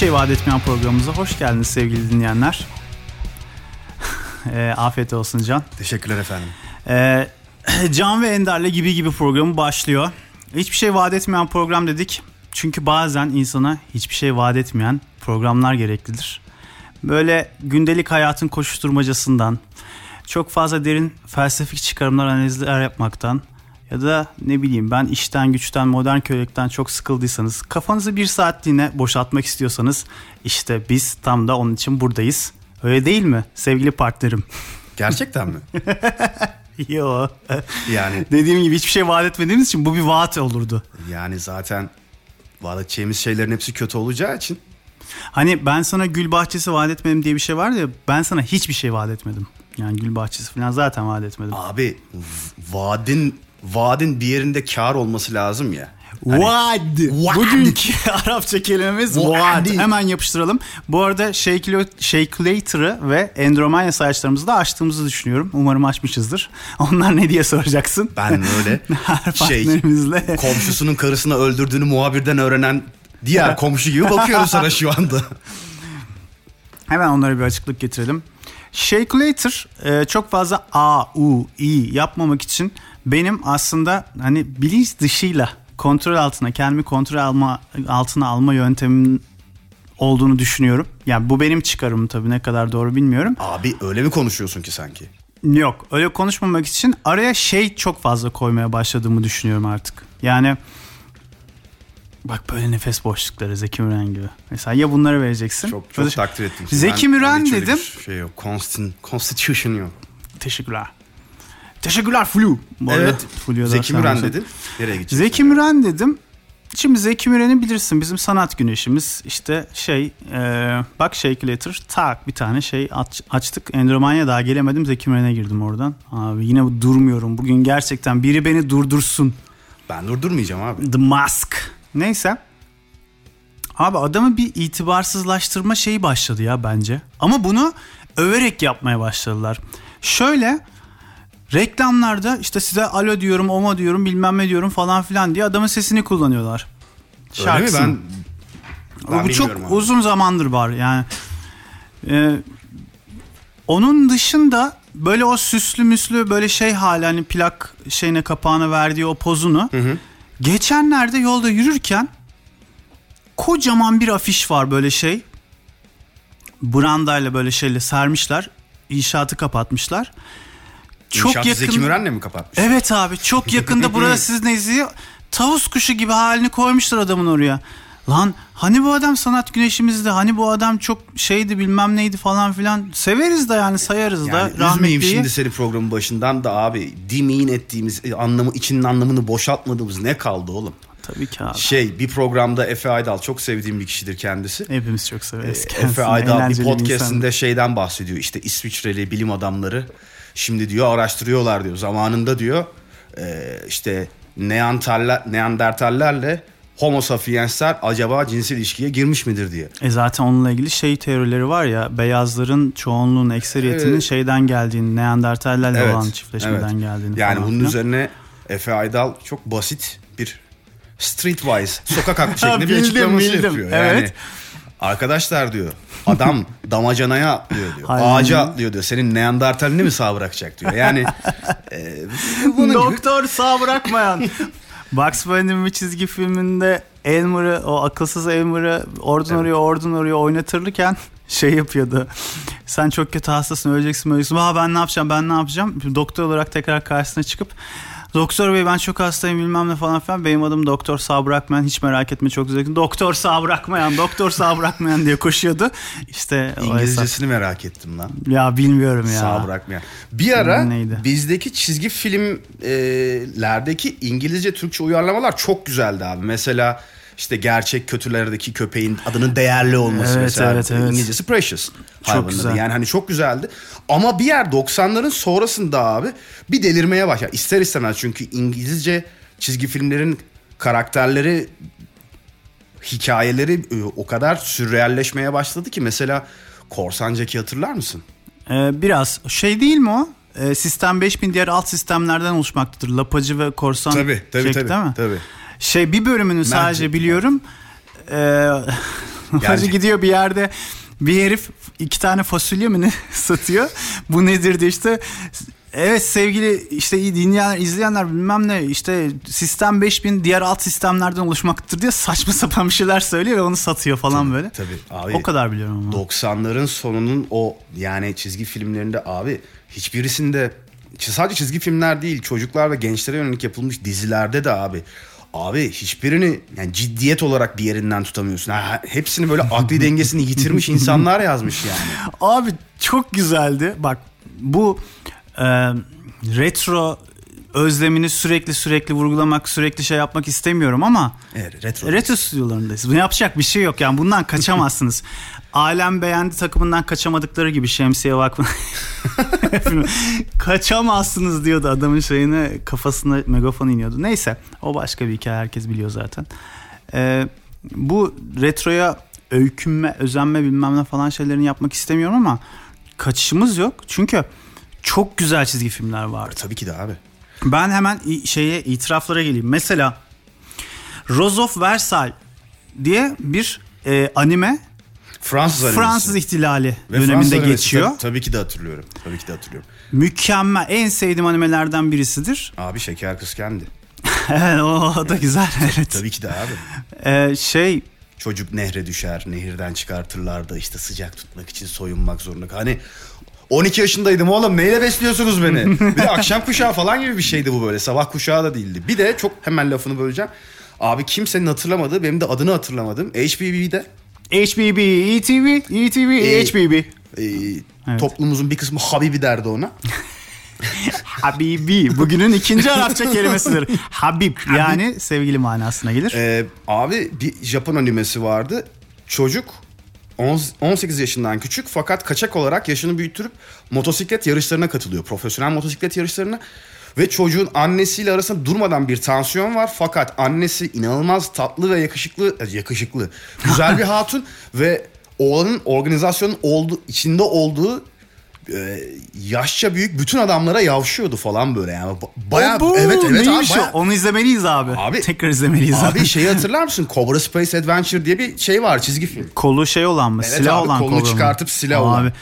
Şey vaat etmeyen programımıza hoş geldiniz sevgili dinleyenler. e, afiyet olsun Can. Teşekkürler efendim. E, Can ve Ender'le gibi gibi programı başlıyor. Hiçbir şey vaat etmeyen program dedik. Çünkü bazen insana hiçbir şey vaat etmeyen programlar gereklidir. Böyle gündelik hayatın koşuşturmacasından, çok fazla derin felsefik çıkarımlar, analizler yapmaktan ya da ne bileyim ben işten güçten modern kölelikten çok sıkıldıysanız kafanızı bir saatliğine boşaltmak istiyorsanız işte biz tam da onun için buradayız. Öyle değil mi sevgili partnerim? Gerçekten mi? Yo. Yani Dediğim gibi hiçbir şey vaat etmediğimiz için bu bir vaat olurdu. yani zaten vaat edeceğimiz şeylerin hepsi kötü olacağı için Hani ben sana gül bahçesi vaat etmedim diye bir şey var ya ben sana hiçbir şey vaat etmedim. Yani gül bahçesi falan zaten vaat etmedim. abi vaadin vaadin bir yerinde kar olması lazım ya. Vaad. Vaad. Bugünkü Arapça kelimemiz Vaad. vaad. Hemen yapıştıralım. Bu arada Shakelator'ı ve Endromanya sayaçlarımızı da açtığımızı düşünüyorum. Umarım açmışızdır. Onlar ne diye soracaksın. Ben öyle Her şey komşusunun karısını öldürdüğünü muhabirden öğrenen diğer komşu gibi bakıyorum sana şu anda. Hemen onlara bir açıklık getirelim. Shakelator e, çok fazla A, U, I yapmamak için benim aslında hani bilinç dışıyla kontrol altına kendimi kontrol alma altına alma yöntemim olduğunu düşünüyorum. Yani bu benim çıkarımım tabii ne kadar doğru bilmiyorum. Abi öyle mi konuşuyorsun ki sanki? Yok öyle konuşmamak için araya şey çok fazla koymaya başladığımı düşünüyorum artık. Yani bak böyle nefes boşlukları Zeki Müren gibi. Mesela ya bunları vereceksin. Çok çok takdir ettim. Zeki Ben- Müren öyle dedim. Şey yok. Constant, constitution yok. Teşekkürler. Teşekkürler Flu. Bu arada Evet. Flu'ya Zeki Müren dedin. Nereye gideceksin? Zeki Müren dedim. Şimdi Zeki Müren'i bilirsin bizim sanat güneşimiz işte şey e, bak Shakelator tak bir tane şey aç- açtık Endromanya daha gelemedim Zeki Müren'e girdim oradan abi yine durmuyorum bugün gerçekten biri beni durdursun Ben durdurmayacağım abi. The Mask neyse abi adamı bir itibarsızlaştırma şeyi başladı ya bence ama bunu överek yapmaya başladılar şöyle reklamlarda işte size alo diyorum oma diyorum bilmem ne diyorum falan filan diye adamın sesini kullanıyorlar. Öyle mi? Şarkısını. Ben, ben bu çok abi. uzun zamandır var yani. Ee, onun dışında böyle o süslü müslü böyle şey hali hani plak şeyine kapağına verdiği o pozunu. Geçenlerde yolda yürürken kocaman bir afiş var böyle şey. Brandayla böyle şeyle sermişler. İnşaatı kapatmışlar. Çok İnşaatı yakın. Zeki Müren'le mi kapatmış? Evet abi çok yakında burada siz ne izliyor? Tavus kuşu gibi halini koymuşlar adamın oraya. Lan hani bu adam sanat güneşimizdi hani bu adam çok şeydi bilmem neydi falan filan. Severiz de yani sayarız Yani da rahmetliyi. şimdi seni programın başından da abi demeyin ettiğimiz e, anlamı içinin anlamını boşaltmadığımız ne kaldı oğlum? Tabii ki abi. Şey bir programda Efe Aydal çok sevdiğim bir kişidir kendisi. Hepimiz çok severiz kendisini. Efe Aydal bir Eğlenceli podcastinde insan. şeyden bahsediyor. İşte İsviçreli bilim adamları şimdi diyor araştırıyorlar diyor. Zamanında diyor e, işte Neandertaller, Neandertallerle Homo sapiensler acaba cinsel ilişkiye girmiş midir diye. E zaten onunla ilgili şey teorileri var ya beyazların çoğunluğun ekseriyetinin Evet. şeyden geldiğini Neandertallerle Evet, olan çiftleşmeden evet. geldiğini Yani falan bunun üzerine Efe Aydal çok basit bir streetwise sokak aklı şeklinde bir açıklaması bildim. yapıyor. Yani Evet. arkadaşlar diyor adam damacanaya atlıyor diyor. Aynen. Ağaca atlıyor diyor. Senin Neandertalini mi sağ bırakacak diyor. Yani e, bunun gibi Doktor sağ bırakmayan. Bugs Bunny'nin bir çizgi filminde Elmer'ı o akılsız Elmer'ı oradan oraya oradan oraya oynatırken şey yapıyordu. Sen çok kötü hastasın öleceksin öleceksin. Ha ben ne yapacağım ben ne yapacağım. Doktor olarak tekrar karşısına çıkıp Doktor bey ben çok hastayım bilmem ne falan filan. Benim adım Doktor sağ bırakmayan hiç merak etme çok güzel. Doktor sağ bırakmayan doktor sağ bırakmayan diye koşuyordu. İşte o hesap. İngilizcesini merak ettim lan. Ya bilmiyorum ya. Sağ bırakmayan. Bir ara Neydi? bizdeki çizgi filmlerdeki İngilizce Türkçe uyarlamalar çok güzeldi abi. Mesela işte gerçek kötülerdeki köpeğin adının değerli olması Evet, mesela evet, evet. İngilizcesi Precious. adı. güzel. Yani hani çok güzeldi. Ama bir yer 90'ların sonrasında abi bir delirmeye başladı. İster istemez çünkü İngilizce çizgi filmlerin karakterleri hikayeleri e, o kadar sürrealleşmeye başladı ki mesela Korsan Jack'i hatırlar mısın? Ee, biraz şey değil mi o? Ee, sistem 5000 diğer alt sistemlerden oluşmaktadır. Lapacı ve korsan Tabii tabii Jack tabii. değil mi? tabii. Şey bir bölümünü sadece Jack. biliyorum. Ee, Hacı gidiyor bir yerde bir herif iki tane fasulye mi ne satıyor. Bu nedir diye işte Evet sevgili işte iyi dinleyenler, izleyenler bilmem ne işte sistem 5000 diğer alt sistemlerden oluşmaktadır diye saçma sapan bir şeyler söylüyor ve onu satıyor falan tabii, böyle. Tabii abi. O kadar biliyorum ama. 90'ların sonunun o yani çizgi filmlerinde abi hiçbirisinde sadece çizgi filmler değil çocuklar ve gençlere yönelik yapılmış dizilerde de abi Abi hiçbirini yani ciddiyet olarak bir yerinden tutamıyorsun. Ha, hepsini böyle akli dengesini yitirmiş insanlar yazmış yani. Abi çok güzeldi. Bak bu e, retro özlemini sürekli sürekli vurgulamak, sürekli şey yapmak istemiyorum ama evet, retro. retro stüdyolarındayız. Bunu yapacak bir şey yok yani bundan kaçamazsınız. Alem beğendi takımından kaçamadıkları gibi Şemsiye Vakfı. Kaçamazsınız diyordu adamın şeyine kafasına megafon iniyordu. Neyse o başka bir hikaye herkes biliyor zaten. Ee, bu retroya öykünme, özenme bilmem ne falan şeylerini yapmak istemiyorum ama kaçışımız yok. Çünkü çok güzel çizgi filmler vardı. Tabii ki de abi. Ben hemen şeye itiraflara geleyim. Mesela Rose of Versailles diye bir e, anime Fransız animesi. Fransız ihtilali Ve döneminde Fransız geçiyor. Tabii, tabii ki de hatırlıyorum. Tabii ki de hatırlıyorum. Mükemmel. En sevdiğim animelerden birisidir. Abi Şeker Kız kendi. evet o da güzel. Evet. tabii ki de abi. Ee, şey çocuk nehre düşer, nehirden çıkartırlar da işte sıcak tutmak için soyunmak zorunda. Hani 12 yaşındaydım oğlum neyle besliyorsunuz beni? bir de akşam kuşağı falan gibi bir şeydi bu böyle. Sabah kuşağı da değildi. Bir de çok hemen lafını böleceğim. Abi kimsenin hatırlamadığı benim de adını hatırlamadım. HBB'de. HBB, ETV, ETV, ee, HBB. E, evet. Toplumumuzun bir kısmı Habibi derdi ona. Habibi. Bugünün ikinci Arapça kelimesidir. Habib. Yani sevgili manasına gelir. Ee, abi bir Japon animesi vardı. Çocuk 18 yaşından küçük fakat kaçak olarak yaşını büyütürüp motosiklet yarışlarına katılıyor. Profesyonel motosiklet yarışlarına. Ve çocuğun annesiyle arasında durmadan bir tansiyon var. Fakat annesi inanılmaz tatlı ve yakışıklı, e, yakışıklı, güzel bir hatun. ve oğlanın organizasyonun oldu, içinde olduğu e, yaşça büyük bütün adamlara yavşıyordu falan böyle yani. Bayağı bu, evet evet Neymiş abi. Bayağı... Onu izlemeliyiz abi. Abi tekrar izlemeliyiz abi. Abi şeyi hatırlar mısın? Cobra Space Adventure diye bir şey var çizgi film. Kolu şey olan mı? Evet silah abi, olan kolunu çıkartıp mı? silah abi. olan.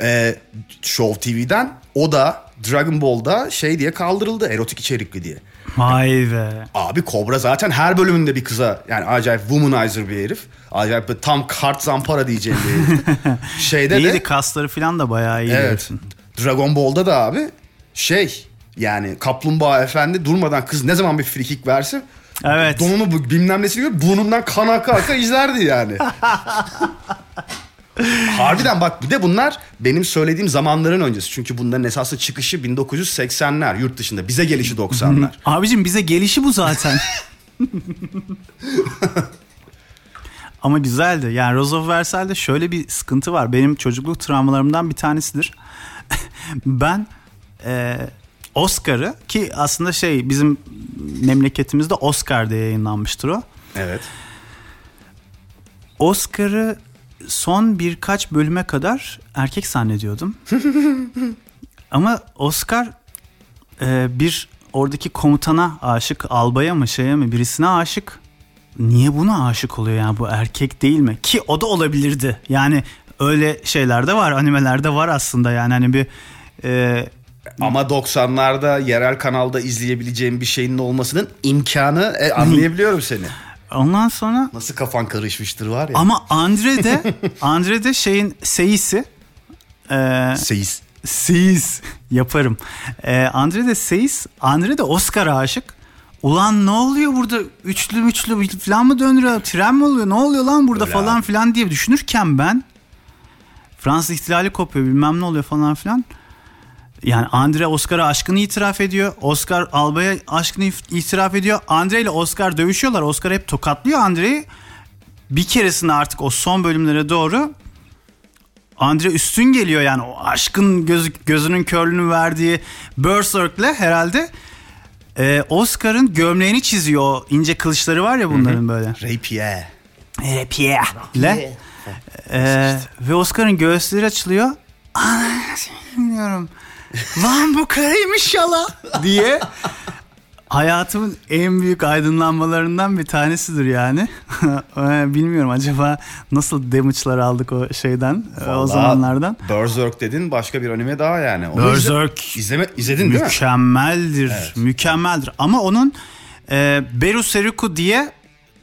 Ee, Show TV'den o da Dragon Ball'da şey diye kaldırıldı erotik içerikli diye. Vay be. Abi Kobra zaten her bölümünde bir kıza yani acayip womanizer bir herif. Acayip bir tam kart zampara diyeceğim bir herif. Şeyde İyiydi de, kasları falan da bayağı iyi. Evet. Diyorsun. Dragon Ball'da da abi şey yani Kaplumbağa Efendi durmadan kız ne zaman bir frikik verse Evet. Donunu bilmem nesini gibi burnundan kan aka aka izlerdi yani. Harbiden bak bir de bunlar benim söylediğim zamanların öncesi. Çünkü bunların esası çıkışı 1980'ler yurt dışında. Bize gelişi 90'lar. Abicim bize gelişi bu zaten. Ama güzeldi. Yani Rose of Versailles'de şöyle bir sıkıntı var. Benim çocukluk travmalarımdan bir tanesidir. ben e, Oscar'ı ki aslında şey bizim memleketimizde Oscar diye yayınlanmıştır o. Evet. Oscar'ı son birkaç bölüme kadar erkek zannediyordum. Ama Oscar e, bir oradaki komutana aşık, albaya mı şeye mi birisine aşık. Niye buna aşık oluyor yani bu erkek değil mi? Ki o da olabilirdi. Yani öyle şeyler de var, animelerde var aslında yani hani bir e, ama 90'larda yerel kanalda izleyebileceğim bir şeyin olmasının imkanı e, anlayabiliyorum seni. Ondan sonra nasıl kafan karışmıştır var ya. Ama Andre de Andre de şeyin seyisi e, Seyis. Seyis yaparım. E, Andre de Seyis. Andre de Oscar'a aşık. Ulan ne oluyor burada üçlü üçlü falan mı döndürüyor? Tren mi oluyor? Ne oluyor lan burada Öyle falan abi. filan diye düşünürken ben Fransız ihtilali kopuyor bilmem ne oluyor falan filan. Yani Andre Oscar'a aşkını itiraf ediyor. Oscar Alba'ya aşkını itiraf ediyor. Andre ile Oscar dövüşüyorlar. Oscar hep tokatlıyor Andre'yi. Bir keresinde artık o son bölümlere doğru Andre üstün geliyor yani o aşkın göz, gözünün körlüğünü verdiği Berserk'le herhalde e, Oscar'ın gömleğini çiziyor o ince kılıçları var ya bunların böyle. Rapier. Rapier'le. E, ve Oscar'ın göğüsleri açılıyor. Bilmiyorum. Lan bu karıymış yala diye hayatımın en büyük aydınlanmalarından bir tanesidir yani. Ee, Bilmiyorum acaba nasıl damage'lar aldık o şeyden e, o Vallahi zamanlardan. Berserk dedin başka bir anime daha yani. Onu Berserk izle- izleme, izledin değil mi? mükemmeldir. Mükemmeldir. Ama onun e, Beru Seriku diye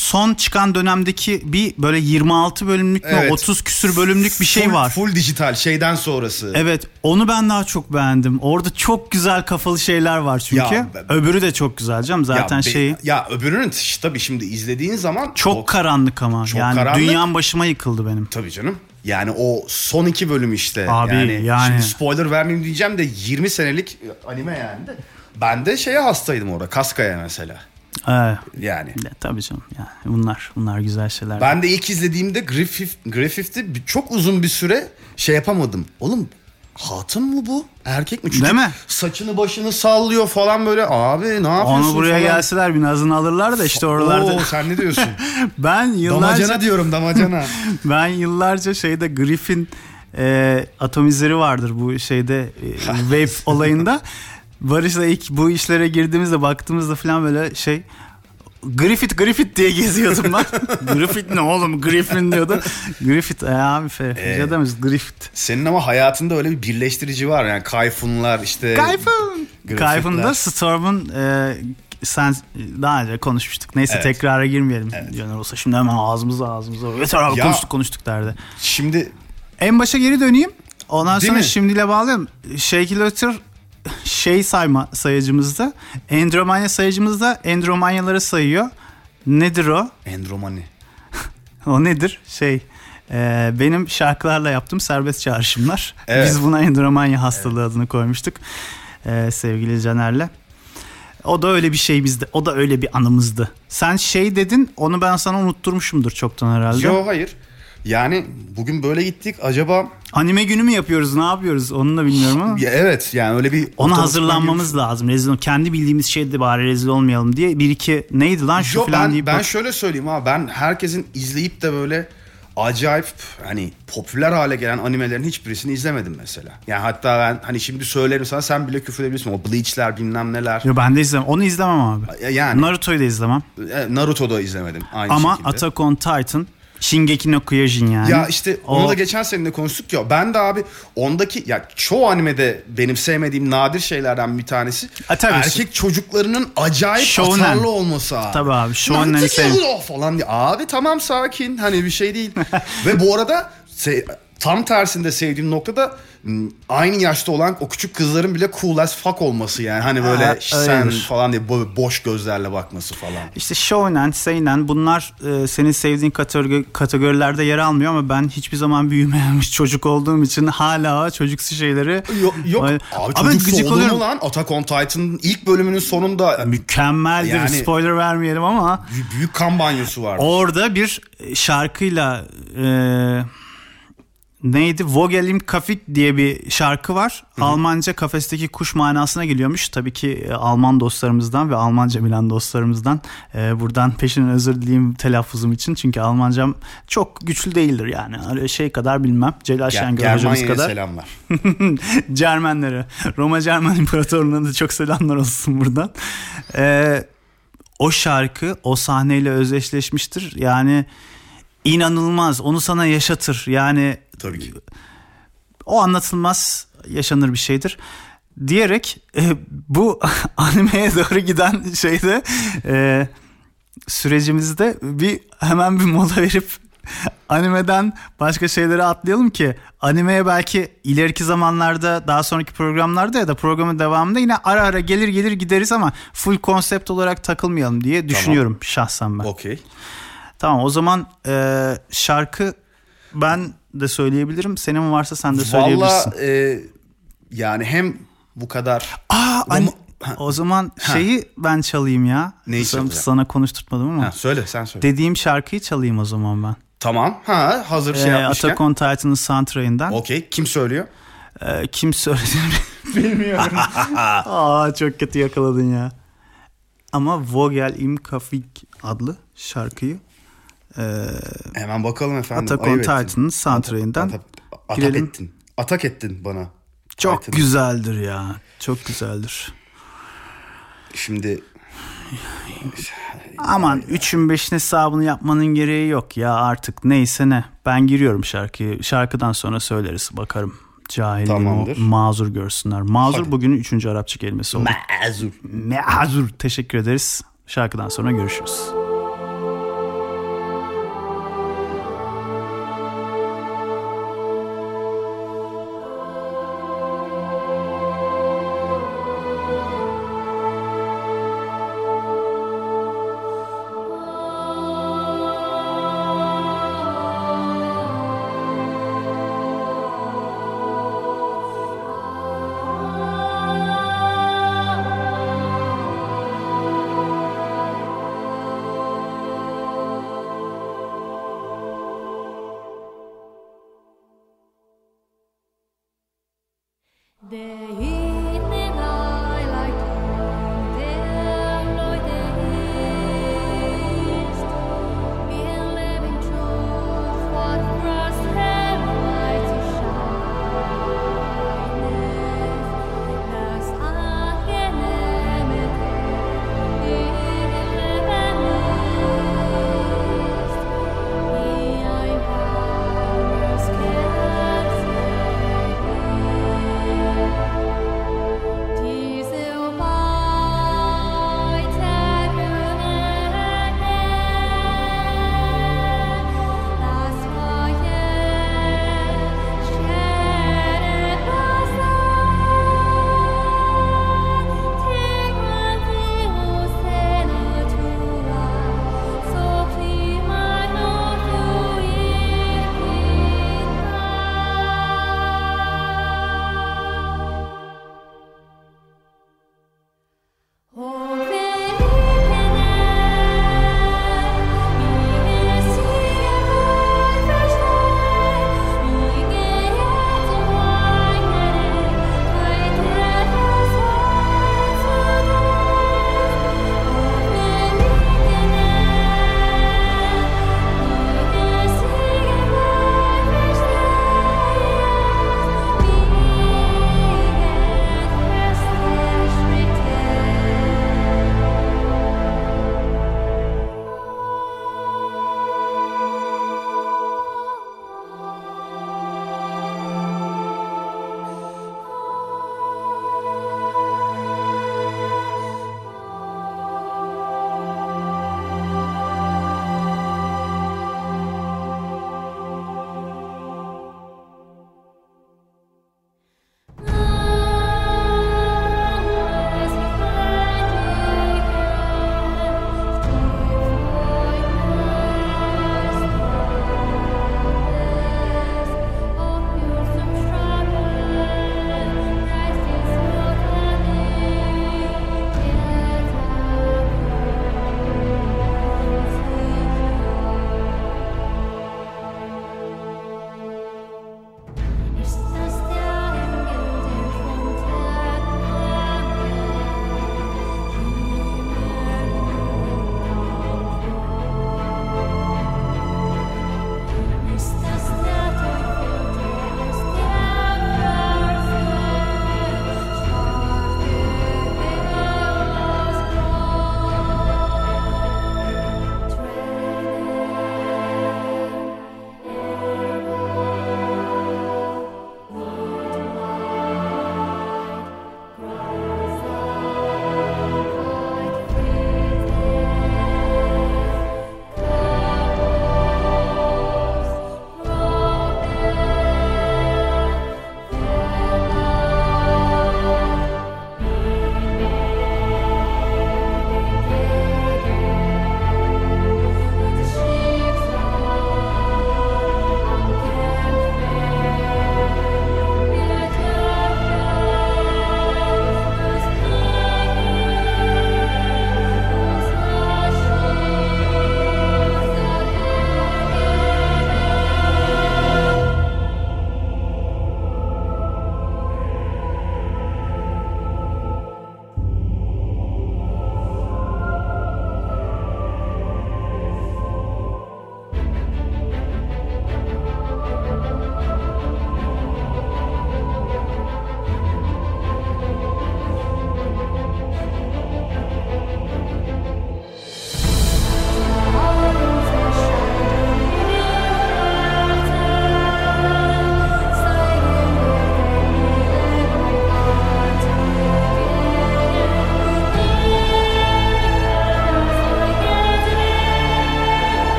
son çıkan dönemdeki bir böyle 26 bölümlük mü Evet. 30 küsür bölümlük bir şey Full- var. Full dijital şeyden sonrası. Evet onu ben daha çok beğendim. Orada çok güzel kafalı şeyler var çünkü. Ya, ben- Öbürü de çok güzel canım zaten ya, şeyi. Ya öbürünün t- tabii şimdi izlediğin zaman Çok o- karanlık ama. çok yani karanlık. dünyam başıma yıkıldı benim. Tabii canım. Yani o son iki bölüm işte. Abi, yani, yani. Şimdi spoiler vermeyeyim diyeceğim de 20 senelik anime yani de. Ben de şeye hastaydım orada. Kaskaya mesela. Ee, Yani. ya, tabii canım. Yani bunlar bunlar güzel şeyler. Ben de ilk izlediğimde Griffith, Griffith'ti bir- çok uzun bir süre şey yapamadım. Oğlum hatun mu bu? Erkek mi? Çünkü Değil mi? saçını başını sallıyor falan böyle. Abi ne yapıyorsun Onu buraya falan. gelseler bir nazını alırlar da işte oralarda. Oo, sen ne diyorsun? ben yıllarca damacana diyorum damacana. ben yıllarca şeyde Griffin e, atomizleri vardır bu şeyde e, Wave olayında. Barış'la ilk bu işlere girdiğimizde baktığımızda falan böyle şey Griffith Griffith diye geziyordum ben. Griffith ne oğlum Griffin diyordu. Griffith e, abi. Ee, Griffith. Senin ama hayatında öyle bir birleştirici var yani Kayfunlar işte. Griffith'ler. Kayfın'da Storm'un e, sen daha önce konuşmuştuk. Neyse Evet. tekrara girmeyelim. Caner olsa şimdi hemen ağzımıza ağzımıza. Yeter abi Ya- konuştuk konuştuk derdi. Şimdi En başa geri döneyim. Ondan Değil sonra mi? şimdiyle bağlayalım. Shakilator şey sayma sayıcımızda. Endromanya sayıcımızda Endromanyaları sayıyor. Nedir o? Endromani. O nedir? Şey e, benim şarkılarla yaptığım serbest çağrışımlar. Evet. Biz buna Endromanya hastalığı adını koymuştuk. E, sevgili Caner'le. O da öyle bir şey bizde. O da öyle bir anımızdı. Sen şey dedin onu ben sana unutturmuşumdur çoktan herhalde. Yo hayır. Yani bugün böyle gittik acaba Anime günü mü yapıyoruz ne yapıyoruz onu da bilmiyorum ama. Ya evet yani öyle bir Ona hazırlanmamız lazım. Rezil kendi bildiğimiz şeyde bari rezil olmayalım diye. Bir iki neydi lan şu Yo, falan ben, deyip ben bak- şöyle söyleyeyim ha ben herkesin izleyip de böyle acayip hani popüler hale gelen animelerin hiçbirisini izlemedim mesela. Yani hatta ben hani şimdi söylerim sana sen bile küfür edebilirsin. O Bleach'ler bilmem neler. Yo, ben de izlemem. Onu izlemem abi. Yani Naruto'yu da izlemem. e, Naruto'da izlemedim aynı Ama şekilde. Attack on Titan, Shingeki no Kyojin yani. Ya işte onu O- da geçen seninle konuştuk ya. Ben de abi ondaki ya çoğu animede benim sevmediğim nadir şeylerden bir tanesi E, tabii. erkek çocuklarının acayip Shonen. atarlı olması abi. Tabii abi, Naruto sev- falan diye. Abi tamam sakin hani bir şey değil. Ve bu arada se- tam tersinde sevdiğim noktada m, aynı yaşta olan o küçük kızların bile cool as fuck olması yani. Hani böyle Ha, sen öyledir. falan diye boş gözlerle bakması falan. İşte shonen, seinen bunlar e, senin sevdiğin kategori, kategorilerde yer almıyor ama ben hiçbir zaman büyümemiş çocuk olduğum için hala çocuksu şeyleri Yok, yok. Ay- abi Ama çocuk gıcık olur oluyorum. mu lan? Attack on Titan'ın ilk bölümünün sonunda mükemmeldir. Yani- Spoiler vermeyelim ama Büyük- büyük kan banyosu var. orada bir şarkıyla e, neydi? Vogelim Kafik diye bir şarkı var. Almanca kafesteki kuş manasına geliyormuş. Tabii ki e, Alman dostlarımızdan ve Almanca bilen dostlarımızdan e, buradan peşinen özür dileyim telaffuzum için. Çünkü Almancam çok güçlü değildir yani. Öyle şey kadar bilmem. Celal Ger- Şengör hocamız Germanya'ya kadar. selamlar. Cermenlere. Roma Cermen İmparatorluğu'na da çok selamlar olsun buradan. Ee, o şarkı o sahneyle özdeşleşmiştir. Yani inanılmaz. Onu sana yaşatır. Yani Tabii ki. o anlatılmaz yaşanır bir şeydir. Diyerek e, bu animeye doğru giden şeyde e, sürecimizde bir hemen bir mola verip animeden başka şeylere atlayalım ki animeye belki ileriki zamanlarda daha sonraki programlarda ya da programın devamında yine ara ara gelir gelir gideriz ama full konsept olarak takılmayalım diye düşünüyorum şahsen ben. Okey. Tamam o zaman e, şarkı ben de söyleyebilirim. Senin varsa sen de söyleyebilirsin. Valla e, yani hem bu kadar Aa, Roma- anne- Ha. o zaman şeyi ben çalayım ya. Neyi sana, çalacaksın? sana konuşturtmadım ama. ha, söyle sen söyle. Dediğim şarkıyı çalayım o zaman ben. tamam. Ha hazır şey Ee, yapmışken. Attack Titan'ın soundtrack'inden. Okey. Kim söylüyor? Ee, kim söylediğini bilmiyorum. Aa, çok kötü yakaladın ya. Ama Vogel im Kafik adlı şarkıyı e, Hemen bakalım efendim. Attack on. Titan'ın soundtrack'inden Atak, atak girelim. ettin. Atak ettin bana. çok Titan'ı. güzeldir ya. Çok güzeldir. Şimdi Aman 3'ün 5'in hesabını yapmanın gereği yok ya artık neyse ne. Ben giriyorum şarkıyı. Şarkıdan sonra söyleriz bakarım. Cahilliğimi mazur görsünler. Mazur Hadi. bugünün 3. Arapça kelimesi oldu. Mazur. Mazur. Teşekkür ederiz. Şarkıdan sonra görüşürüz.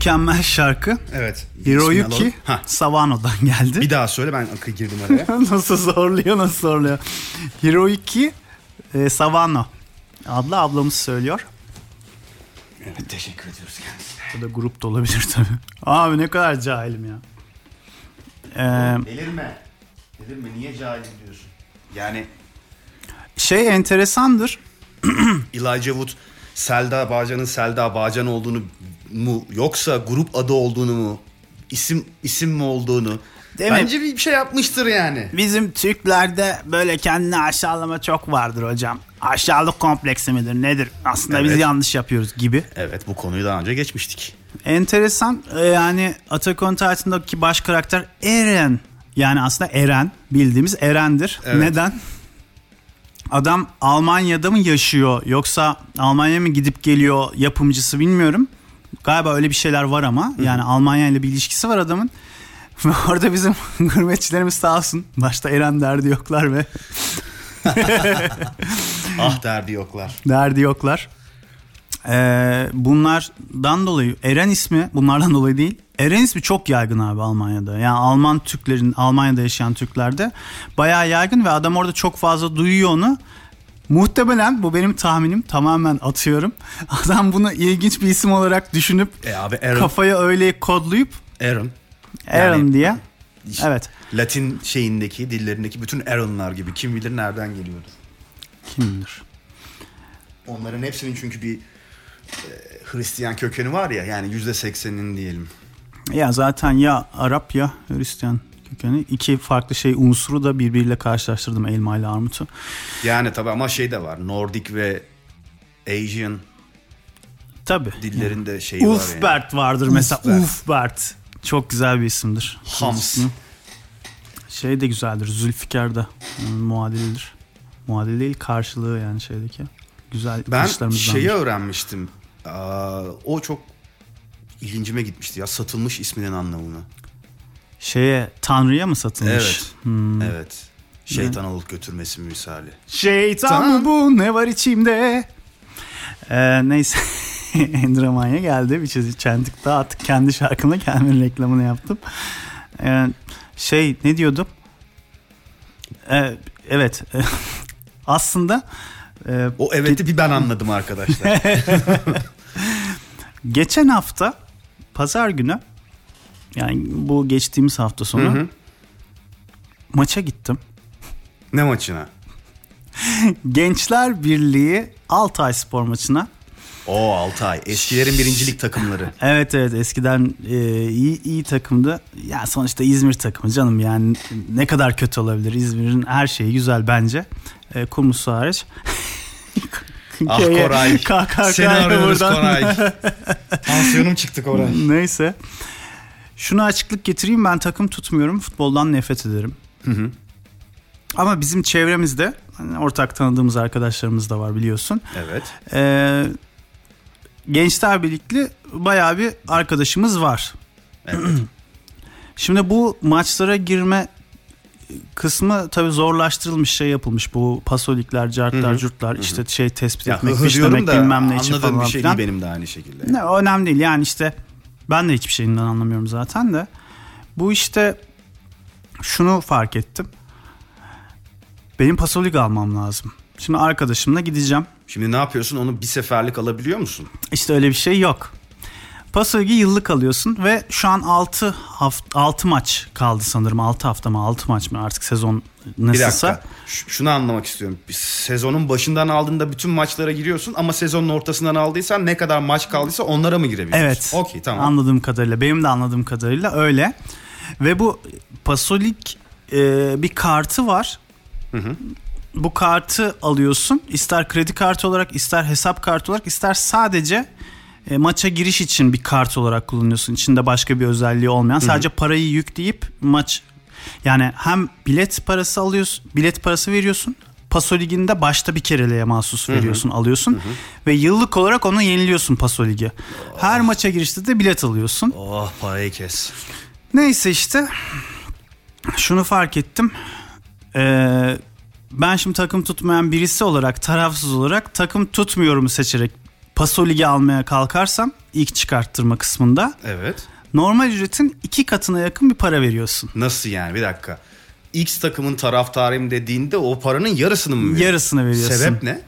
Mükemmel şarkı Evet. Hiroyuki Sawano'dan geldi. Bir daha söyle ben akı girdim araya. nasıl zorluyor nasıl zorluyor. Hiroyuki e, Sawano adlı ablamız söylüyor. evet teşekkür ediyoruz kendisine. Bu da grup da olabilir tabii. Abi ne kadar cahilim ya. Ee, Delirme. Delirme niye cahil diyorsun? Yani şey enteresandır. Elijah Wood Selda Bağcan'ın Selda Bağcan olduğunu mu yoksa grup adı olduğunu mu isim isim mi olduğunu Değil mi? bence bir şey yapmıştır yani. Bizim Türklerde böyle kendini aşağılama çok vardır hocam. Aşağılık kompleksi midir nedir? Aslında biz Evet. yanlış yapıyoruz gibi. Evet bu konuyu daha önce geçmiştik. Enteresan e, yani Attack on Titan'daki baş karakter Eren. Yani aslında Eren bildiğimiz Eren'dir. Evet. Neden? Adam Almanya'da mı yaşıyor yoksa Almanya'ya mı gidip geliyor yapımcısı bilmiyorum. Galiba öyle bir şeyler var ama yani Almanya ile bir ilişkisi var adamın. Orada bizim gurbetçilerimiz sağ olsun. Başta Eren derdi yoklar ve ah derdi yoklar. derdi yoklar. Ee, bunlardan dolayı Eren ismi bunlardan dolayı değil. Eren ismi çok yaygın abi Almanya'da. Yani Alman Türklerin Almanya'da yaşayan Türklerde bayağı yaygın ve adam orada çok fazla duyuyor onu. Muhtemelen bu benim tahminim tamamen atıyorum. Adam bunu ilginç bir isim olarak düşünüp E abi Aaron, kafaya öyle kodlayıp Aaron Aaron Yani- diye. Evet. Latin şeyindeki dillerindeki bütün Aaron'lar gibi kim bilir nereden geliyordur. Kim bilir. Onların hepsinin çünkü bir e, Hristiyan kökeni var ya yani yüzde sekseninin diyelim. Ya zaten ya Arap ya Hristiyan kökeni. iki farklı şey unsuru da birbiriyle karşılaştırdım elma ile armutu. Yani tabii ama şey de var Nordik ve Asian Tabii. dillerinde şey var yani. Ufbert vardır mesela. Ufbert. Ufbert. Çok güzel bir isimdir. Hams. Şey de güzeldir. Zülfikar da yani muadilidir. Muadil değil karşılığı yani şeydeki. Güzel Ben şeyi öğrenmiştim. Aa, o çok ilgincime gitmişti ya satılmış isminin anlamını. Şeye Tanrı'ya mı satılmış? Evet. Hmm. Evet. Şeytan alıp götürmesi misali. Şeytan mı bu ne var içimde? Ee, neyse Endramanya geldi bir çizik çentik daha attık kendi şarkımla kendimin reklamını yaptım. Ee, şey ne diyordum? Ee, evet aslında e, O evet'i bir ben anladım arkadaşlar. geçen hafta pazar günü yani bu geçtiğimiz hafta sonu Hı hı. maça gittim. ne maçına? Gençler Birliği Altay Spor maçına. O Altay. Eskilerin birincilik takımları. Evet evet eskiden e, iyi iyi takımdı. Ya sonuçta İzmir takımı canım yani ne kadar kötü olabilir? İzmir'in her şeyi güzel bence. E, Kumlusu hariç. Ah Koray. KKK'ya Seni arıyoruz buradan. Koray. Tansiyonum çıktı Koray. Neyse. Şunu açıklık getireyim ben takım tutmuyorum. Futboldan nefret ederim. Hı hı. Ama bizim çevremizde hani ortak tanıdığımız arkadaşlarımız da var biliyorsun. Evet. Ee, Gençler Birlikli bayağı bir arkadaşımız var. Evet. Şimdi bu maçlara girme kısmı tabii zorlaştırılmış şey yapılmış. Bu pasolikler, cartlar, Hı hı. curtlar işte şey tespit ya etmek, hıhı fişlemek bilmem ne için falan bir şey değil benim de aynı şekilde. Ne, önemli değil yani işte ben de hiçbir şeyinden anlamıyorum zaten de. Bu işte şunu fark ettim. Benim pasolik almam lazım. Şimdi arkadaşımla gideceğim. Şimdi ne yapıyorsun onu bir seferlik alabiliyor musun? İşte öyle bir şey yok. Pasoligi yıllık alıyorsun ve şu an 6 hafta 6 maç kaldı sanırım. 6 hafta mı 6 maç mı artık sezon Bir nasılsa. dakika. Ş- Şunu anlamak istiyorum. Bir Sezonun başından aldığında bütün maçlara giriyorsun ama sezonun ortasından aldıysan ne kadar maç kaldıysa onlara mı girebiliyorsun? Evet. Okey tamam. Anladığım kadarıyla benim de anladığım kadarıyla öyle. Ve bu Pasolik e, bir kartı var. Hı hı. Bu kartı alıyorsun. İster kredi kartı olarak, ister hesap kartı olarak, ister sadece e, maça giriş için bir kart olarak kullanıyorsun. İçinde başka bir özelliği olmayan. Sadece parayı yükleyip maç yani hem bilet parası alıyorsun, bilet parası veriyorsun. Paso Ligi'nde başta bir kereliğe mahsus veriyorsun, alıyorsun ve yıllık olarak onu yeniliyorsun Paso Ligi. Her maça girişte de bilet alıyorsun. Oh parayı kes. Neyse işte şunu fark ettim. Ee, ben şimdi takım tutmayan birisi olarak tarafsız olarak takım tutmuyorumu seçerek Paso Ligi almaya kalkarsam ilk çıkarttırma kısmında Evet. normal ücretin iki katına yakın bir para veriyorsun. Nasıl yani bir dakika. X takımın taraftarıyım dediğinde o paranın yarısını mı veriyorsun? Yarısını veriyorsun. Sebep ne?